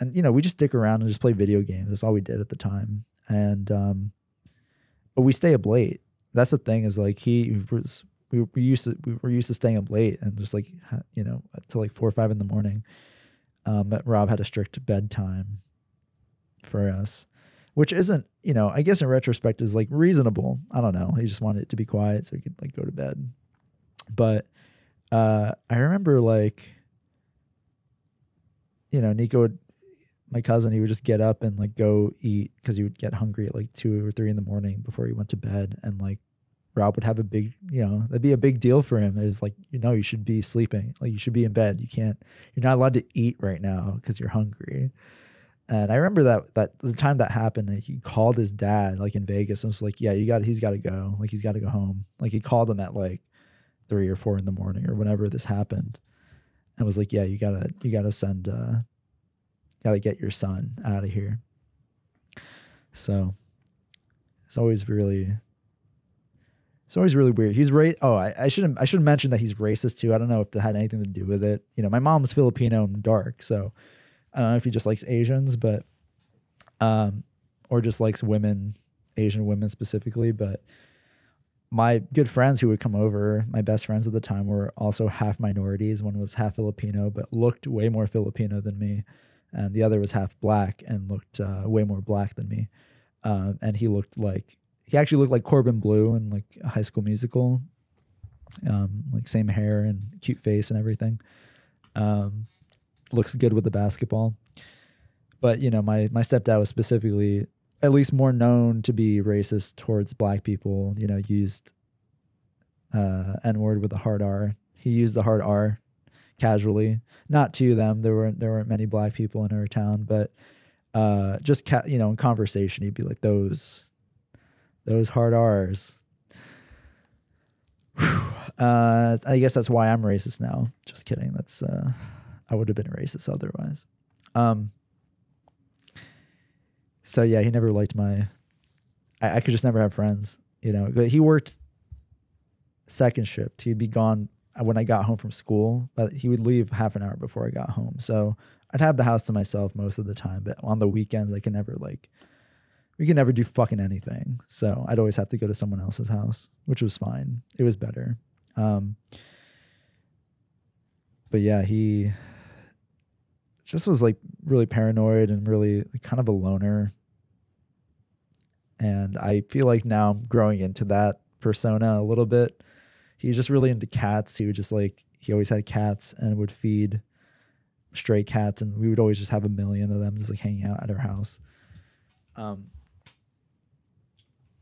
And you know, we just stick around and just play video games. That's all we did at the time. And um, but we stay up late. That's the thing is like he was we were used to we were used to staying up late and just like you know till like four or five in the morning. Um, but Rob had a strict bedtime for us which isn't, you know, I guess in retrospect is like reasonable. I don't know. He just wanted it to be quiet so he could like go to bed. But uh, I remember like, you know, Nico would, my cousin, he would just get up and like go eat because he would get hungry at like two or three in the morning before he went to bed. And like Rob would have a big, you know, that'd be a big deal for him. Is like, you know, you should be sleeping. Like you should be in bed. You can't, you're not allowed to eat right now because you're hungry. And I remember that that the time that happened, like, he called his dad like in Vegas and was like, "Yeah, you got he's got to go. Like he's got to go home." Like he called him at like three or four in the morning or whenever this happened, and was like, "Yeah, you gotta you gotta send uh, gotta get your son out of here." So it's always really it's always really weird. He's ra- Oh, I, I should I should mention that he's racist too. I don't know if that had anything to do with it. You know, my mom's Filipino and dark, so I don't know if he just likes Asians, but um, or just likes women, Asian women specifically. But my good friends who would come over, my best friends at the time, were also half minorities. One was half Filipino, but looked way more Filipino than me, and the other was half black and looked uh, way more black than me. Um, and he looked like he actually looked like Corbin Bleu in like High School Musical, um, like same hair and cute face and everything. Um, looks good with the basketball. But you know, my my stepdad was specifically at least more known to be racist towards black people. You know, used uh, N word with a hard R. He used the hard R casually, not to them. There weren't there weren't many black people in our town, but uh, just ca- you know, in conversation, he'd be like those those hard R's. Uh, I guess that's why I'm racist now. Just kidding. That's uh, I would have been racist otherwise. Um, so yeah, he never liked my. I, I could just never have friends, you know. But he worked second shift. He'd be gone when I got home from school, but he would leave half an hour before I got home. So I'd have the house to myself most of the time. But on the weekends, I could never like. We could never do fucking anything. So I'd always have to go to someone else's house, which was fine. It was better. Um, but yeah, he just was like really paranoid and really kind of a loner. And I feel like now I'm growing into that persona a little bit. He was just really into cats. He would just like he always had cats and would feed stray cats and we would always just have a million of them just like hanging out at our house. Um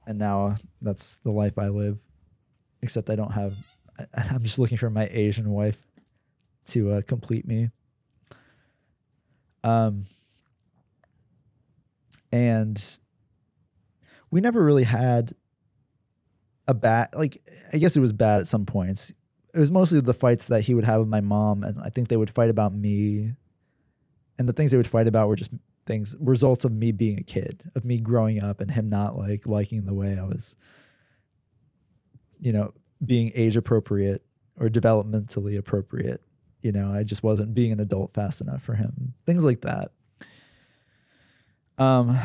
and now that's the life I live. Except I don't have I, I'm just looking for my Asian wife to uh, complete me. Um, and we never really had a bad, like, I guess it was bad at some points. It was mostly the fights that he would have with my mom, and I think they would fight about me. And the things they would fight about were just things, results of me being a kid, of me growing up, and him not like liking the way I was, you know, being age appropriate or developmentally appropriate you know i just wasn't being an adult fast enough for him things like that. Um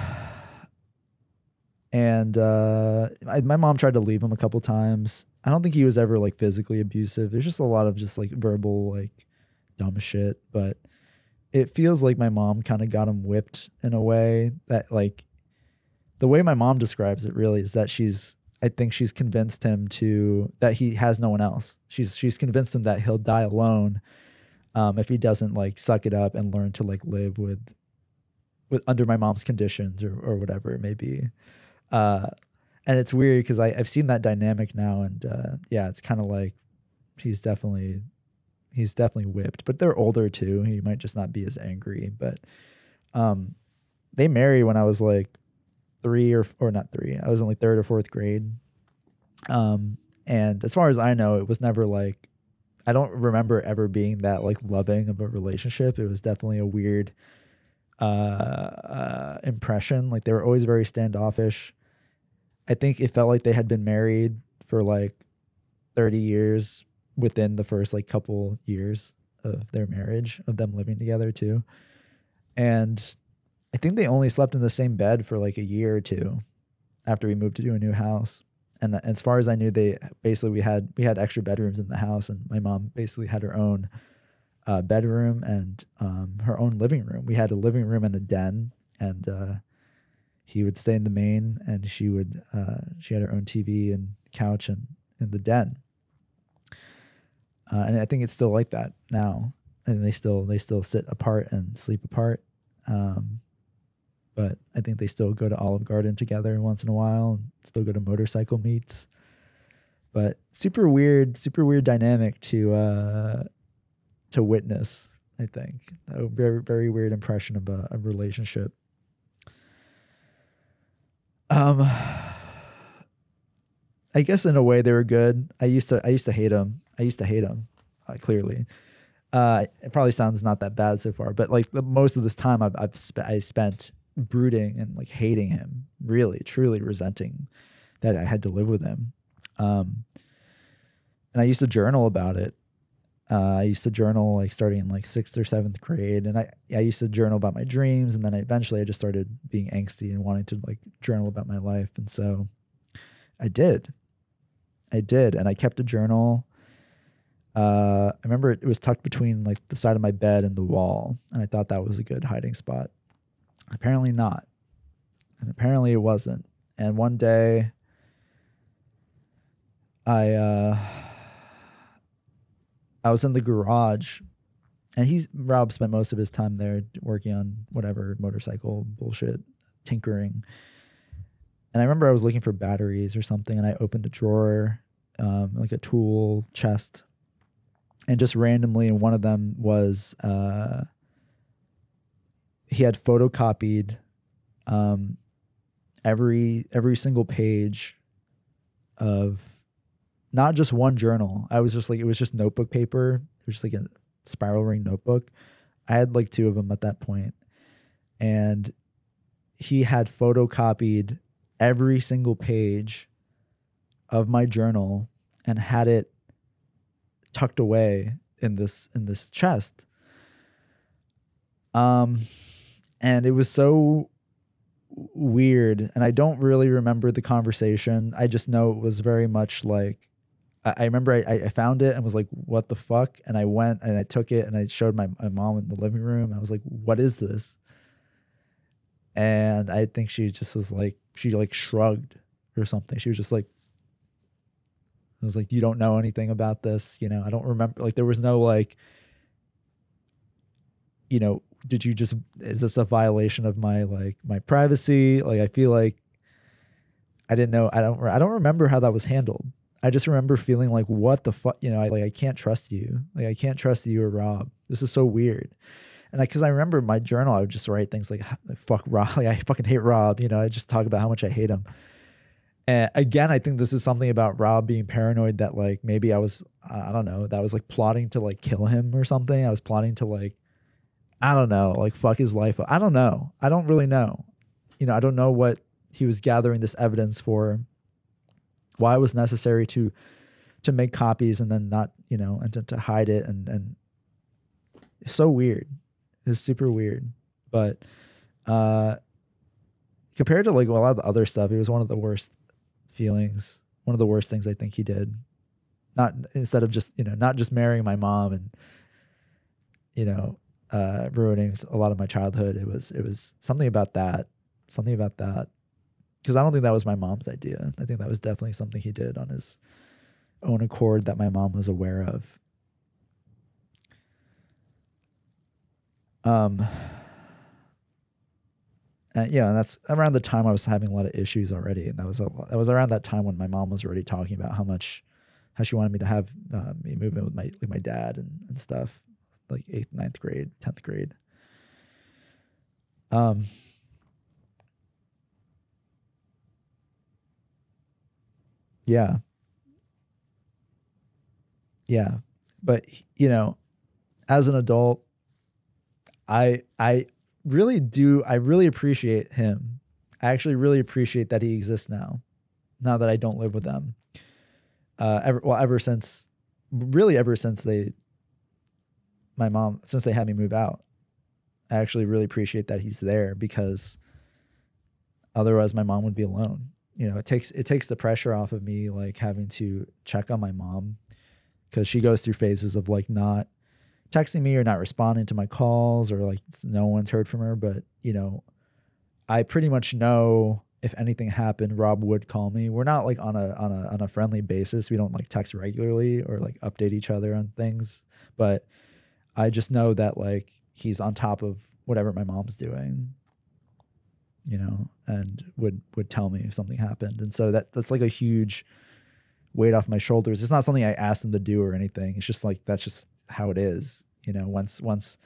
and uh I, my mom tried to leave him a couple times. I don't think he was ever like physically abusive. There's just a lot of just like verbal like dumb shit but it feels like my mom kind of got him whipped in a way that like the way my mom describes it really is that she's I think she's convinced him to that he has no one else. She's she's convinced him that he'll die alone um, if he doesn't like suck it up and learn to like live with with under my mom's conditions or or whatever it may be. Uh, and it's weird because I've seen that dynamic now, and uh, yeah, it's kind of like he's definitely he's definitely whipped, but they're older too. He might just not be as angry, but um, they married when I was like three or or not three. I was in like third or fourth grade. Um, and as far as I know, it was never like I don't remember ever being that like loving of a relationship. It was definitely a weird uh, uh, impression. Like they were always very standoffish. I think it felt like they had been married for like 30 years within the first like couple years of their marriage, of them living together too. And I think they only slept in the same bed for like a year or two after we moved to a new house and as far as I knew, they basically we had we had extra bedrooms in the house, and my mom basically had her own uh, bedroom and um, her own living room. We had a living room and a den, and uh, he would stay in the main, and she would uh, she had her own TV and couch and in the den. Uh, and I think it's still like that now, and they still they still sit apart and sleep apart. Um, but I think they still go to Olive Garden together once in a while and still go to motorcycle meets. But super weird, super weird dynamic to uh, to witness. I think a very very weird impression of a, a relationship. Um, I guess in a way they were good. I used to I used to hate them. I used to hate them. Uh, clearly, uh, it probably sounds not that bad so far, but like the, most of this time I've, I've I spent brooding and like hating him, really, truly resenting that I had to live with him. Um, and I used to journal about it. Uh, I used to journal like starting in like sixth or seventh grade, and I I used to journal about my dreams, and then I, eventually I just started being angsty and wanting to like journal about my life, and so I did, I did, and I kept a journal. Uh, I remember it was tucked between like the side of my bed and the wall, and I thought that was a good hiding spot. Apparently not. And apparently it wasn't. And one day I uh I was in the garage and he's Rob spent most of his time there working on whatever motorcycle bullshit, tinkering. And I remember I was looking for batteries or something and I opened a drawer, um, like a tool chest. And just randomly, and one of them was uh, he had photocopied um, every every single page of not just one journal. I was just like it was just notebook paper. It was just like a spiral ring notebook. I had like two of them at that point, and he had photocopied every single page of my journal and had it tucked away in this in this chest. Um and it was so weird and I don't really remember the conversation. I just know it was very much like I, I remember I, I found it and was like, what the fuck? And I went and I took it and I showed my, my mom in the living room. I was like, what is this? And I think she just was like, she like shrugged or something. She was just like, I was like, you don't know anything about this. You know, I don't remember. Like, there was no like, you know, did you just, is this a violation of my like my privacy? Like, I feel like I didn't know. I don't, I don't remember how that was handled. I just remember feeling like, what the fuck, you know, I like, I can't trust you. Like, I can't trust you or Rob. This is so weird. And I, cause I remember my journal, I would just write things like, fuck Rob. Like, I fucking hate Rob. You know, I just talk about how much I hate him. And again, I think this is something about Rob being paranoid that like maybe I was, I don't know, that was like plotting to like kill him or something. I was plotting to like, I don't know, like fuck his life. I don't know. I don't really know. You know, I don't know what he was gathering this evidence for why it was necessary to to make copies and then not you know and to, to hide it and and it's so weird it's super weird but uh compared to like a lot of the other stuff it was one of the worst feelings one of the worst things i think he did not instead of just you know not just marrying my mom and you know uh ruining a lot of my childhood it was it was something about that something about that because I don't think that was my mom's idea. I think that was definitely something he did on his own accord that my mom was aware of. Um, and yeah, and that's around the time I was having a lot of issues already, and that was a, that was around that time when my mom was already talking about how much how she wanted me to have uh, me move in with my with my dad and and stuff, like eighth, ninth grade, tenth grade. Um, Yeah. Yeah. But you know, as an adult, I I really do I really appreciate him. I actually really appreciate that he exists now. Now that I don't live with them. Uh ever well ever since really ever since they my mom since they had me move out. I actually really appreciate that he's there because otherwise my mom would be alone. You know it takes it takes the pressure off of me like having to check on my mom because she goes through phases of like not texting me or not responding to my calls or like no one's heard from her. But you know i pretty much know if anything happened rob would call me. We're not like on a on a on a friendly basis. We don't like text regularly or like update each other on things. But i just know that like he's on top of whatever my mom's doing you know, and would would tell me if something happened. And so that that's like a huge weight off my shoulders. It's not something I asked him to do or anything. It's just like that's just how it is. You know, once once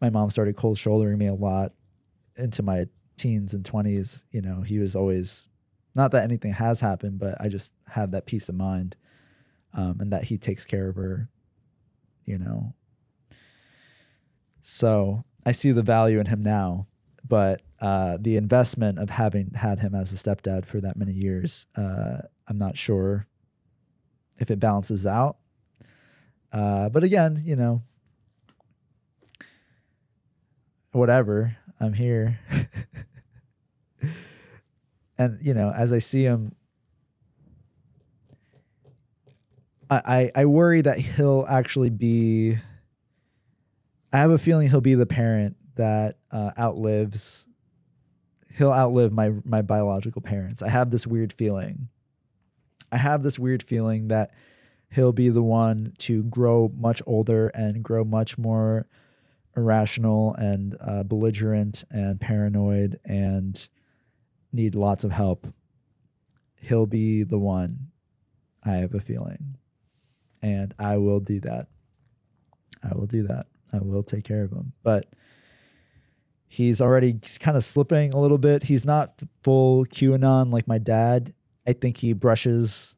my mom started cold shouldering me a lot into my teens and 20s, you know, he was always not that anything has happened, but I just have that peace of mind um, and that he takes care of her, you know. So I see the value in him now but uh, the investment of having had him as a stepdad for that many years, uh, I'm not sure if it balances out. Uh, but again, you know, whatever, I'm here. and, you know, as I see him, I, I, I worry that he'll actually be. I have a feeling he'll be the parent that uh, outlives he'll outlive my my biological parents. I have this weird feeling. I have this weird feeling that he'll be the one to grow much older and grow much more irrational and uh, belligerent and paranoid and need lots of help. He'll be the one. I have a feeling. And I will do that. I will do that. I will take care of him. But He's already kind of slipping a little bit. He's not full QAnon like my dad. I think he brushes,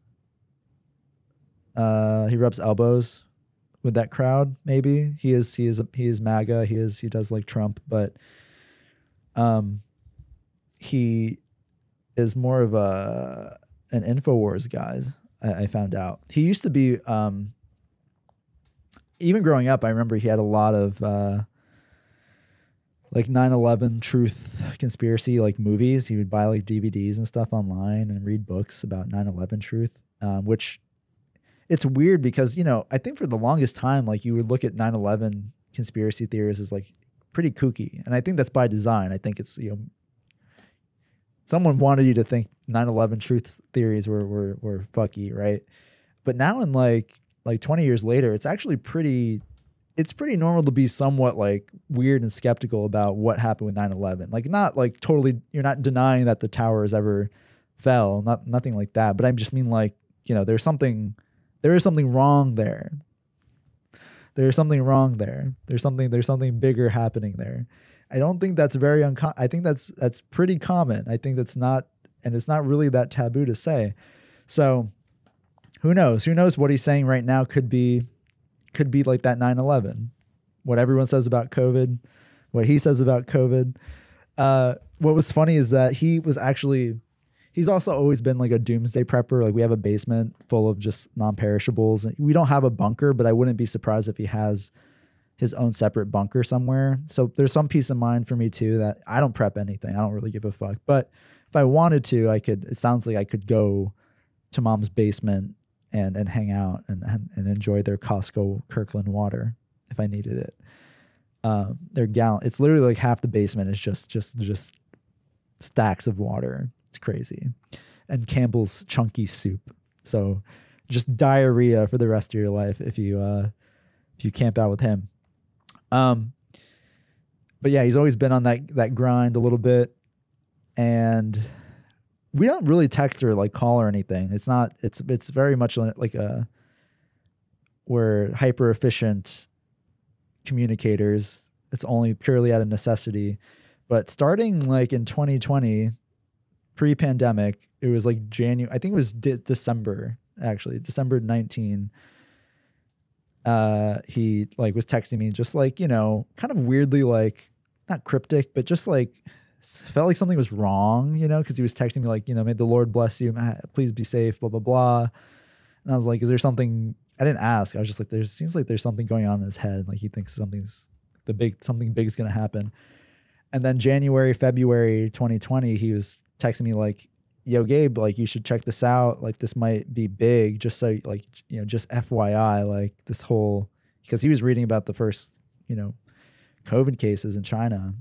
uh, he rubs elbows with that crowd. Maybe he is he is he is MAGA. He is he does like Trump, but um, he is more of a an Infowars guy. I, I found out he used to be. Um, even growing up, I remember he had a lot of uh, like 9/11 truth conspiracy like movies. He would buy like DVDs and stuff online and read books about 9/11 truth, um, which it's weird because you know I think for the longest time like you would look at 9/11 conspiracy theories as like pretty kooky, and I think that's by design. I think it's you know someone wanted you to think 9/11 truth theories were were were fucky, right? But now in like like 20 years later, it's actually pretty it's pretty normal to be somewhat like weird and skeptical about what happened with 9/11. Like not like totally you're not denying that the towers ever fell, not nothing like that, but I just mean like, you know, there's something there is something wrong there. There's something wrong there. There's something there's something bigger happening there. I don't think that's very uncommon. I think that's that's pretty common. I think that's not and it's not really that taboo to say. So who knows? Who knows what he's saying right now could be could be like that 9/11. What everyone says about COVID, what he says about COVID. Uh, what was funny is that he was actually he's also always been like a doomsday prepper. Like we have a basement full of just non-perishables. We don't have a bunker, but I wouldn't be surprised if he has his own separate bunker somewhere. So there's some peace of mind for me too that I don't prep anything. I don't really give a fuck. But if I wanted to, I could it sounds like I could go to mom's basement and and hang out and and, enjoy their Costco Kirkland water if I needed it. Um, their gallon, it's literally like half the basement is just just just stacks of water. It's crazy, and Campbell's chunky soup. So just diarrhea for the rest of your life if you uh, if you camp out with him. Um, but yeah, he's always been on that that grind a little bit, and we don't really text or like call or anything. It's not. It's it's very much like a we're hyper efficient communicators. It's only purely out of necessity. But starting like in 2020, pre pandemic, it was like January. I think it was de- December actually, December 19. Uh, he like was texting me just like you know, kind of weirdly like not cryptic, but just like felt like something was wrong, you know, because he was texting me like, you know, may the Lord bless you, please be safe, blah blah blah. And I was like, is there something? I didn't ask. I was just like, there seems like there's something going on in his head. Like he thinks something's the big something big is gonna happen. And then January, February 2020, he was texting me like, yo, Gabe, like you should check this out. Like this might be big. Just so like you know, just FYI, like this whole because he was reading about the first, you know, COVID cases in China.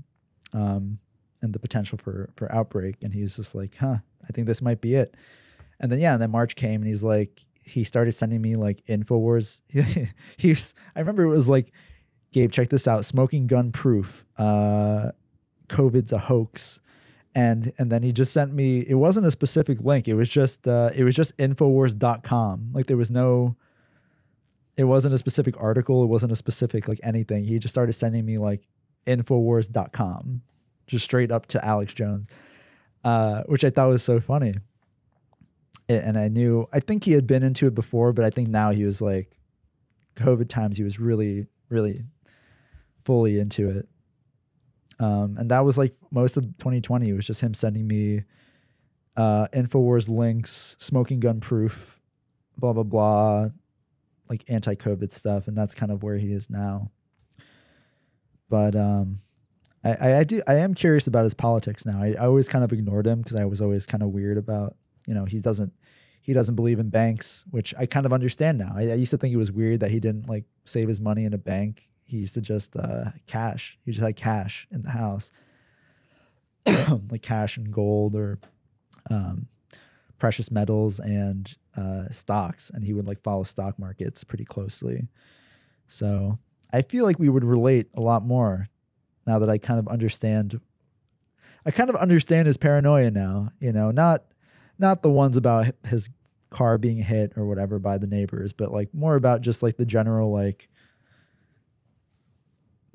Um, and the potential for for outbreak. And he was just like huh i think this might be it. And then yeah and then march came and he's like he started sending me like infowars. He's i remember it was like gabe check this out. Smoking gun proof uh covid's a hoax. And and then he just sent me it wasn't a specific link. It was just uh it was just infowars.com like there was no it wasn't a specific article. It wasn't a specific like anything. He just started sending me like infowars.com just straight up to Alex Jones, uh, which I thought was so funny. And I knew, I think he had been into it before, but I think now he was like, COVID times, he was really, really fully into it. Um, and that was like most of 2020. It was just him sending me uh, Infowars links, smoking gun proof, blah, blah, blah, like anti COVID stuff. And that's kind of where he is now. But um, I, I, do I am curious about his politics now. I, I always kind of ignored him because I was always kind of weird about you know he doesn't he doesn't believe in banks, which I kind of understand now. I, I used to think it was weird that he didn't like save his money in a bank. He used to just uh, cash. He just had cash in the house, like cash and gold or um, precious metals and uh, stocks, and he would like follow stock markets pretty closely. So I feel like we would relate a lot more now that I kind of understand I kind of understand his paranoia now, you know, not not the ones about his car being hit or whatever by the neighbors, but like more about just like the general like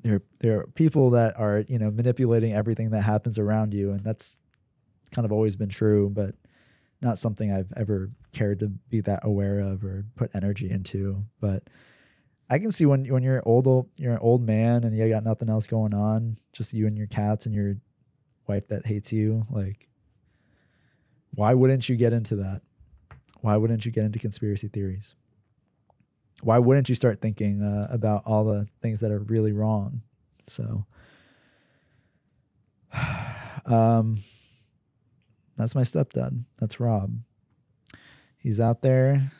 there there are people that are, you know, manipulating everything that happens around you and that's kind of always been true, but not something I've ever cared to be that aware of or put energy into, but I can see when when you're old, old you're an old man and you got nothing else going on, just you and your cats and your wife that hates you. Like, why wouldn't you get into that? Why wouldn't you get into conspiracy theories? Why wouldn't you start thinking uh, about all the things that are really wrong? So, um, that's my stepdad. That's Rob. He's out there.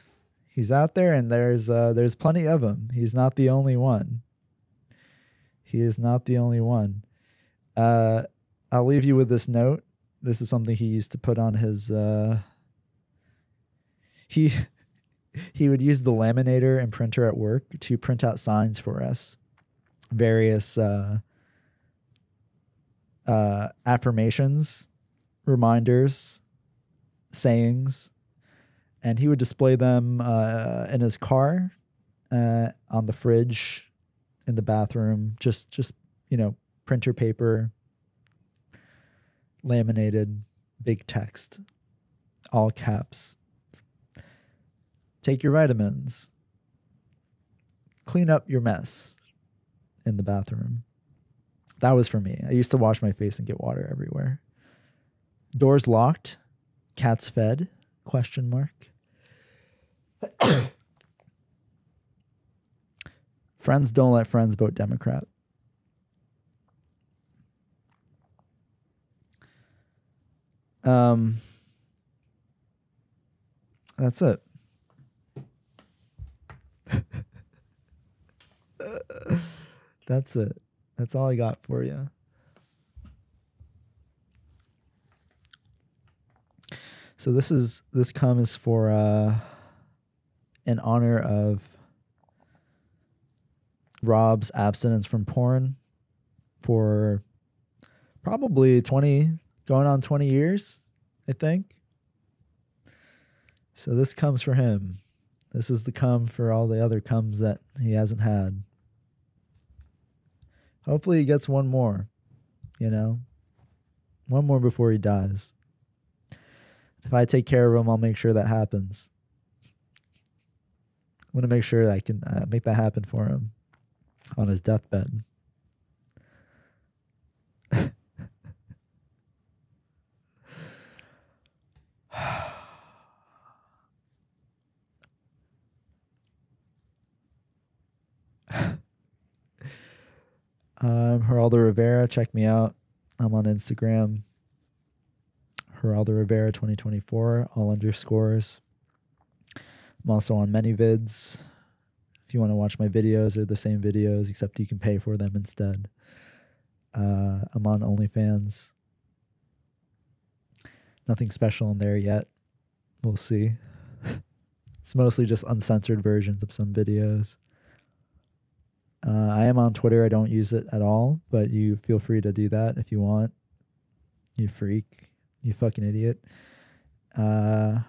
He's out there, and there's uh, there's plenty of him. He's not the only one. He is not the only one. Uh, I'll leave you with this note. This is something he used to put on his. Uh, he he would use the laminator and printer at work to print out signs for us, various uh, uh, affirmations, reminders, sayings, and he would display them uh, in his car, uh, on the fridge, in the bathroom. Just just you know, printer paper, laminated, big text, all caps. Take your vitamins. Clean up your mess in the bathroom. That was for me. I used to wash my face and get water everywhere. Doors locked, cats fed? Question mark. friends don't let friends vote Democrat. Um, that's it. that's it. That's all I got for you. So this is this comes for uh in honor of Rob's abstinence from porn for probably 20 going on 20 years, I think. So this comes for him. This is the come for all the other comes that he hasn't had. Hopefully he gets one more, you know? One more before he dies. If I take care of him, I'll make sure that happens. Want to make sure I can uh, make that happen for him on his deathbed. I'm Geraldo Rivera. Check me out. I'm on Instagram. Geraldo Rivera 2024, all underscores. I'm also on ManyVids. If you want to watch my videos, they're the same videos, except you can pay for them instead. Uh, I'm on OnlyFans. Nothing special in there yet. We'll see. it's mostly just uncensored versions of some videos. Uh, I am on Twitter. I don't use it at all, but you feel free to do that if you want. You freak. You fucking idiot. Uh,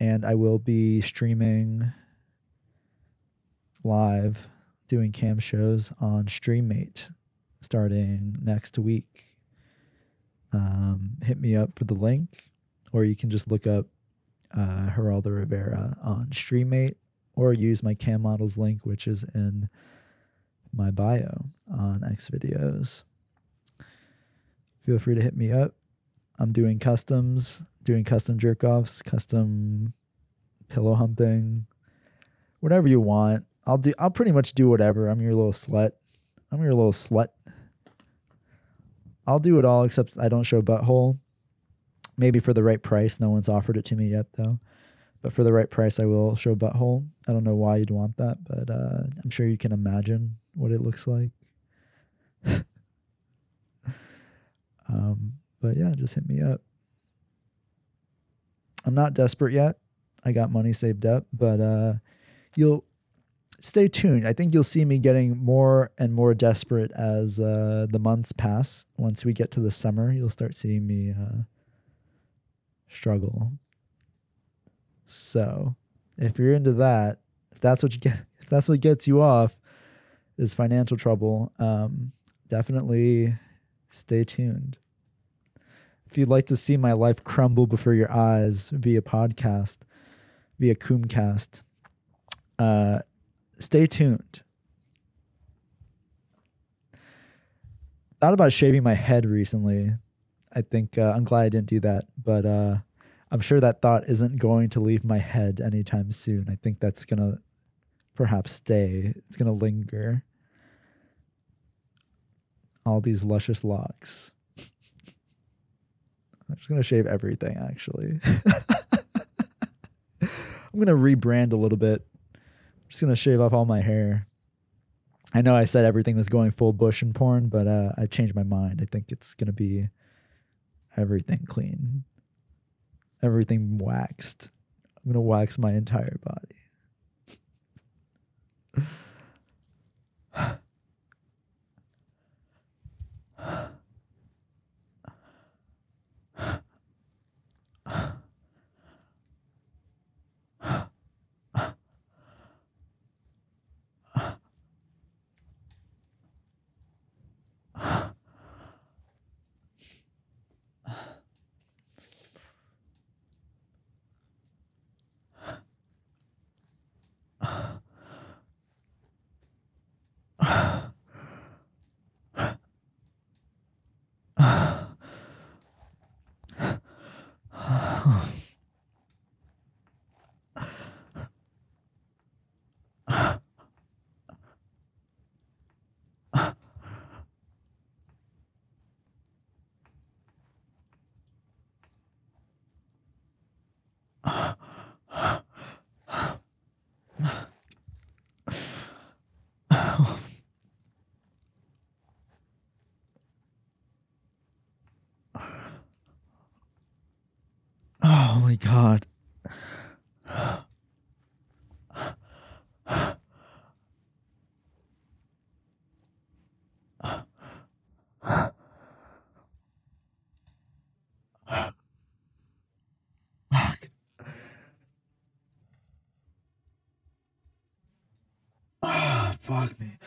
and I will be streaming live, doing cam shows on Streamate starting next week. Um, hit me up for the link, or you can just look up uh, Geraldo Rivera on Streamate or use my cam models link, which is in my bio on XVideos. Feel free to hit me up. I'm doing customs, doing custom jerk offs, custom pillow humping, whatever you want. I'll do I'll pretty much do whatever. I'm your little slut. I'm your little slut. I'll do it all except I don't show butthole. Maybe for the right price. No one's offered it to me yet though. But for the right price, I will show butthole. I don't know why you'd want that, but uh, I'm sure you can imagine what it looks like. um, but yeah, just hit me up. I'm not desperate yet. I got money saved up, but uh, you'll stay tuned. I think you'll see me getting more and more desperate as uh, the months pass. Once we get to the summer, you'll start seeing me uh, struggle so if you're into that, if that's what you get, if that's what gets you off, is financial trouble. Um, definitely stay tuned. If you'd like to see my life crumble before your eyes via podcast, via Coomcast, uh, stay tuned. thought about shaving my head recently. I think uh, I'm glad I didn't do that, but uh, I'm sure that thought isn't going to leave my head anytime soon. I think that's gonna perhaps stay. It's gonna linger. All these luscious locks. Just gonna shave everything. Actually, I'm gonna rebrand a little bit. I'm just gonna shave off all my hair. I know I said everything was going full bush and porn, but uh, I changed my mind. I think it's gonna be everything clean, everything waxed. I'm gonna wax my entire body. Oh my god. Fuck. Ah, fuck me.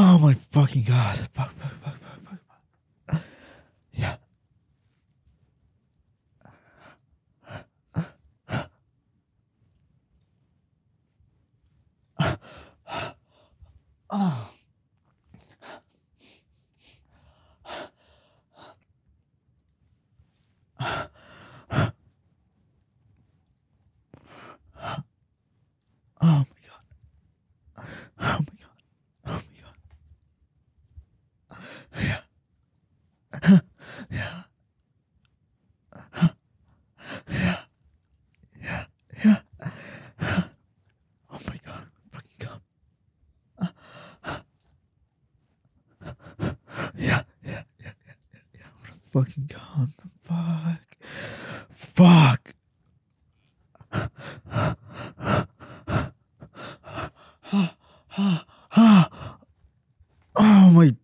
Oh my fucking god. Fuck, fuck, fuck, fuck, fuck. fuck. Yeah. Oh. Oh my god. Oh my god. Oh my god. Yeah. Yeah. Yeah. Yeah. Yeah. Oh my god. Fucking come. Yeah. Yeah. Yeah. Yeah. Yeah. Yeah. What a fucking come. Fuck. Fuck. Oh my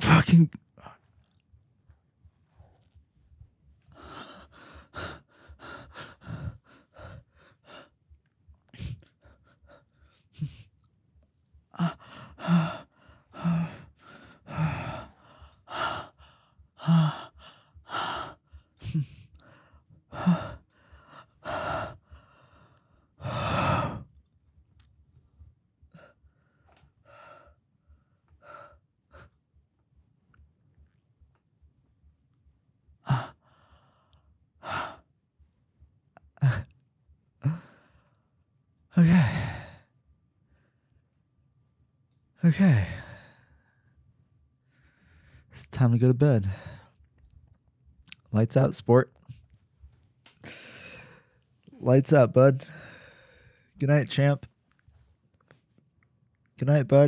fucking Okay. Okay. It's time to go to bed. Lights out, sport. Lights out, bud. Good night, champ. Good night, bud.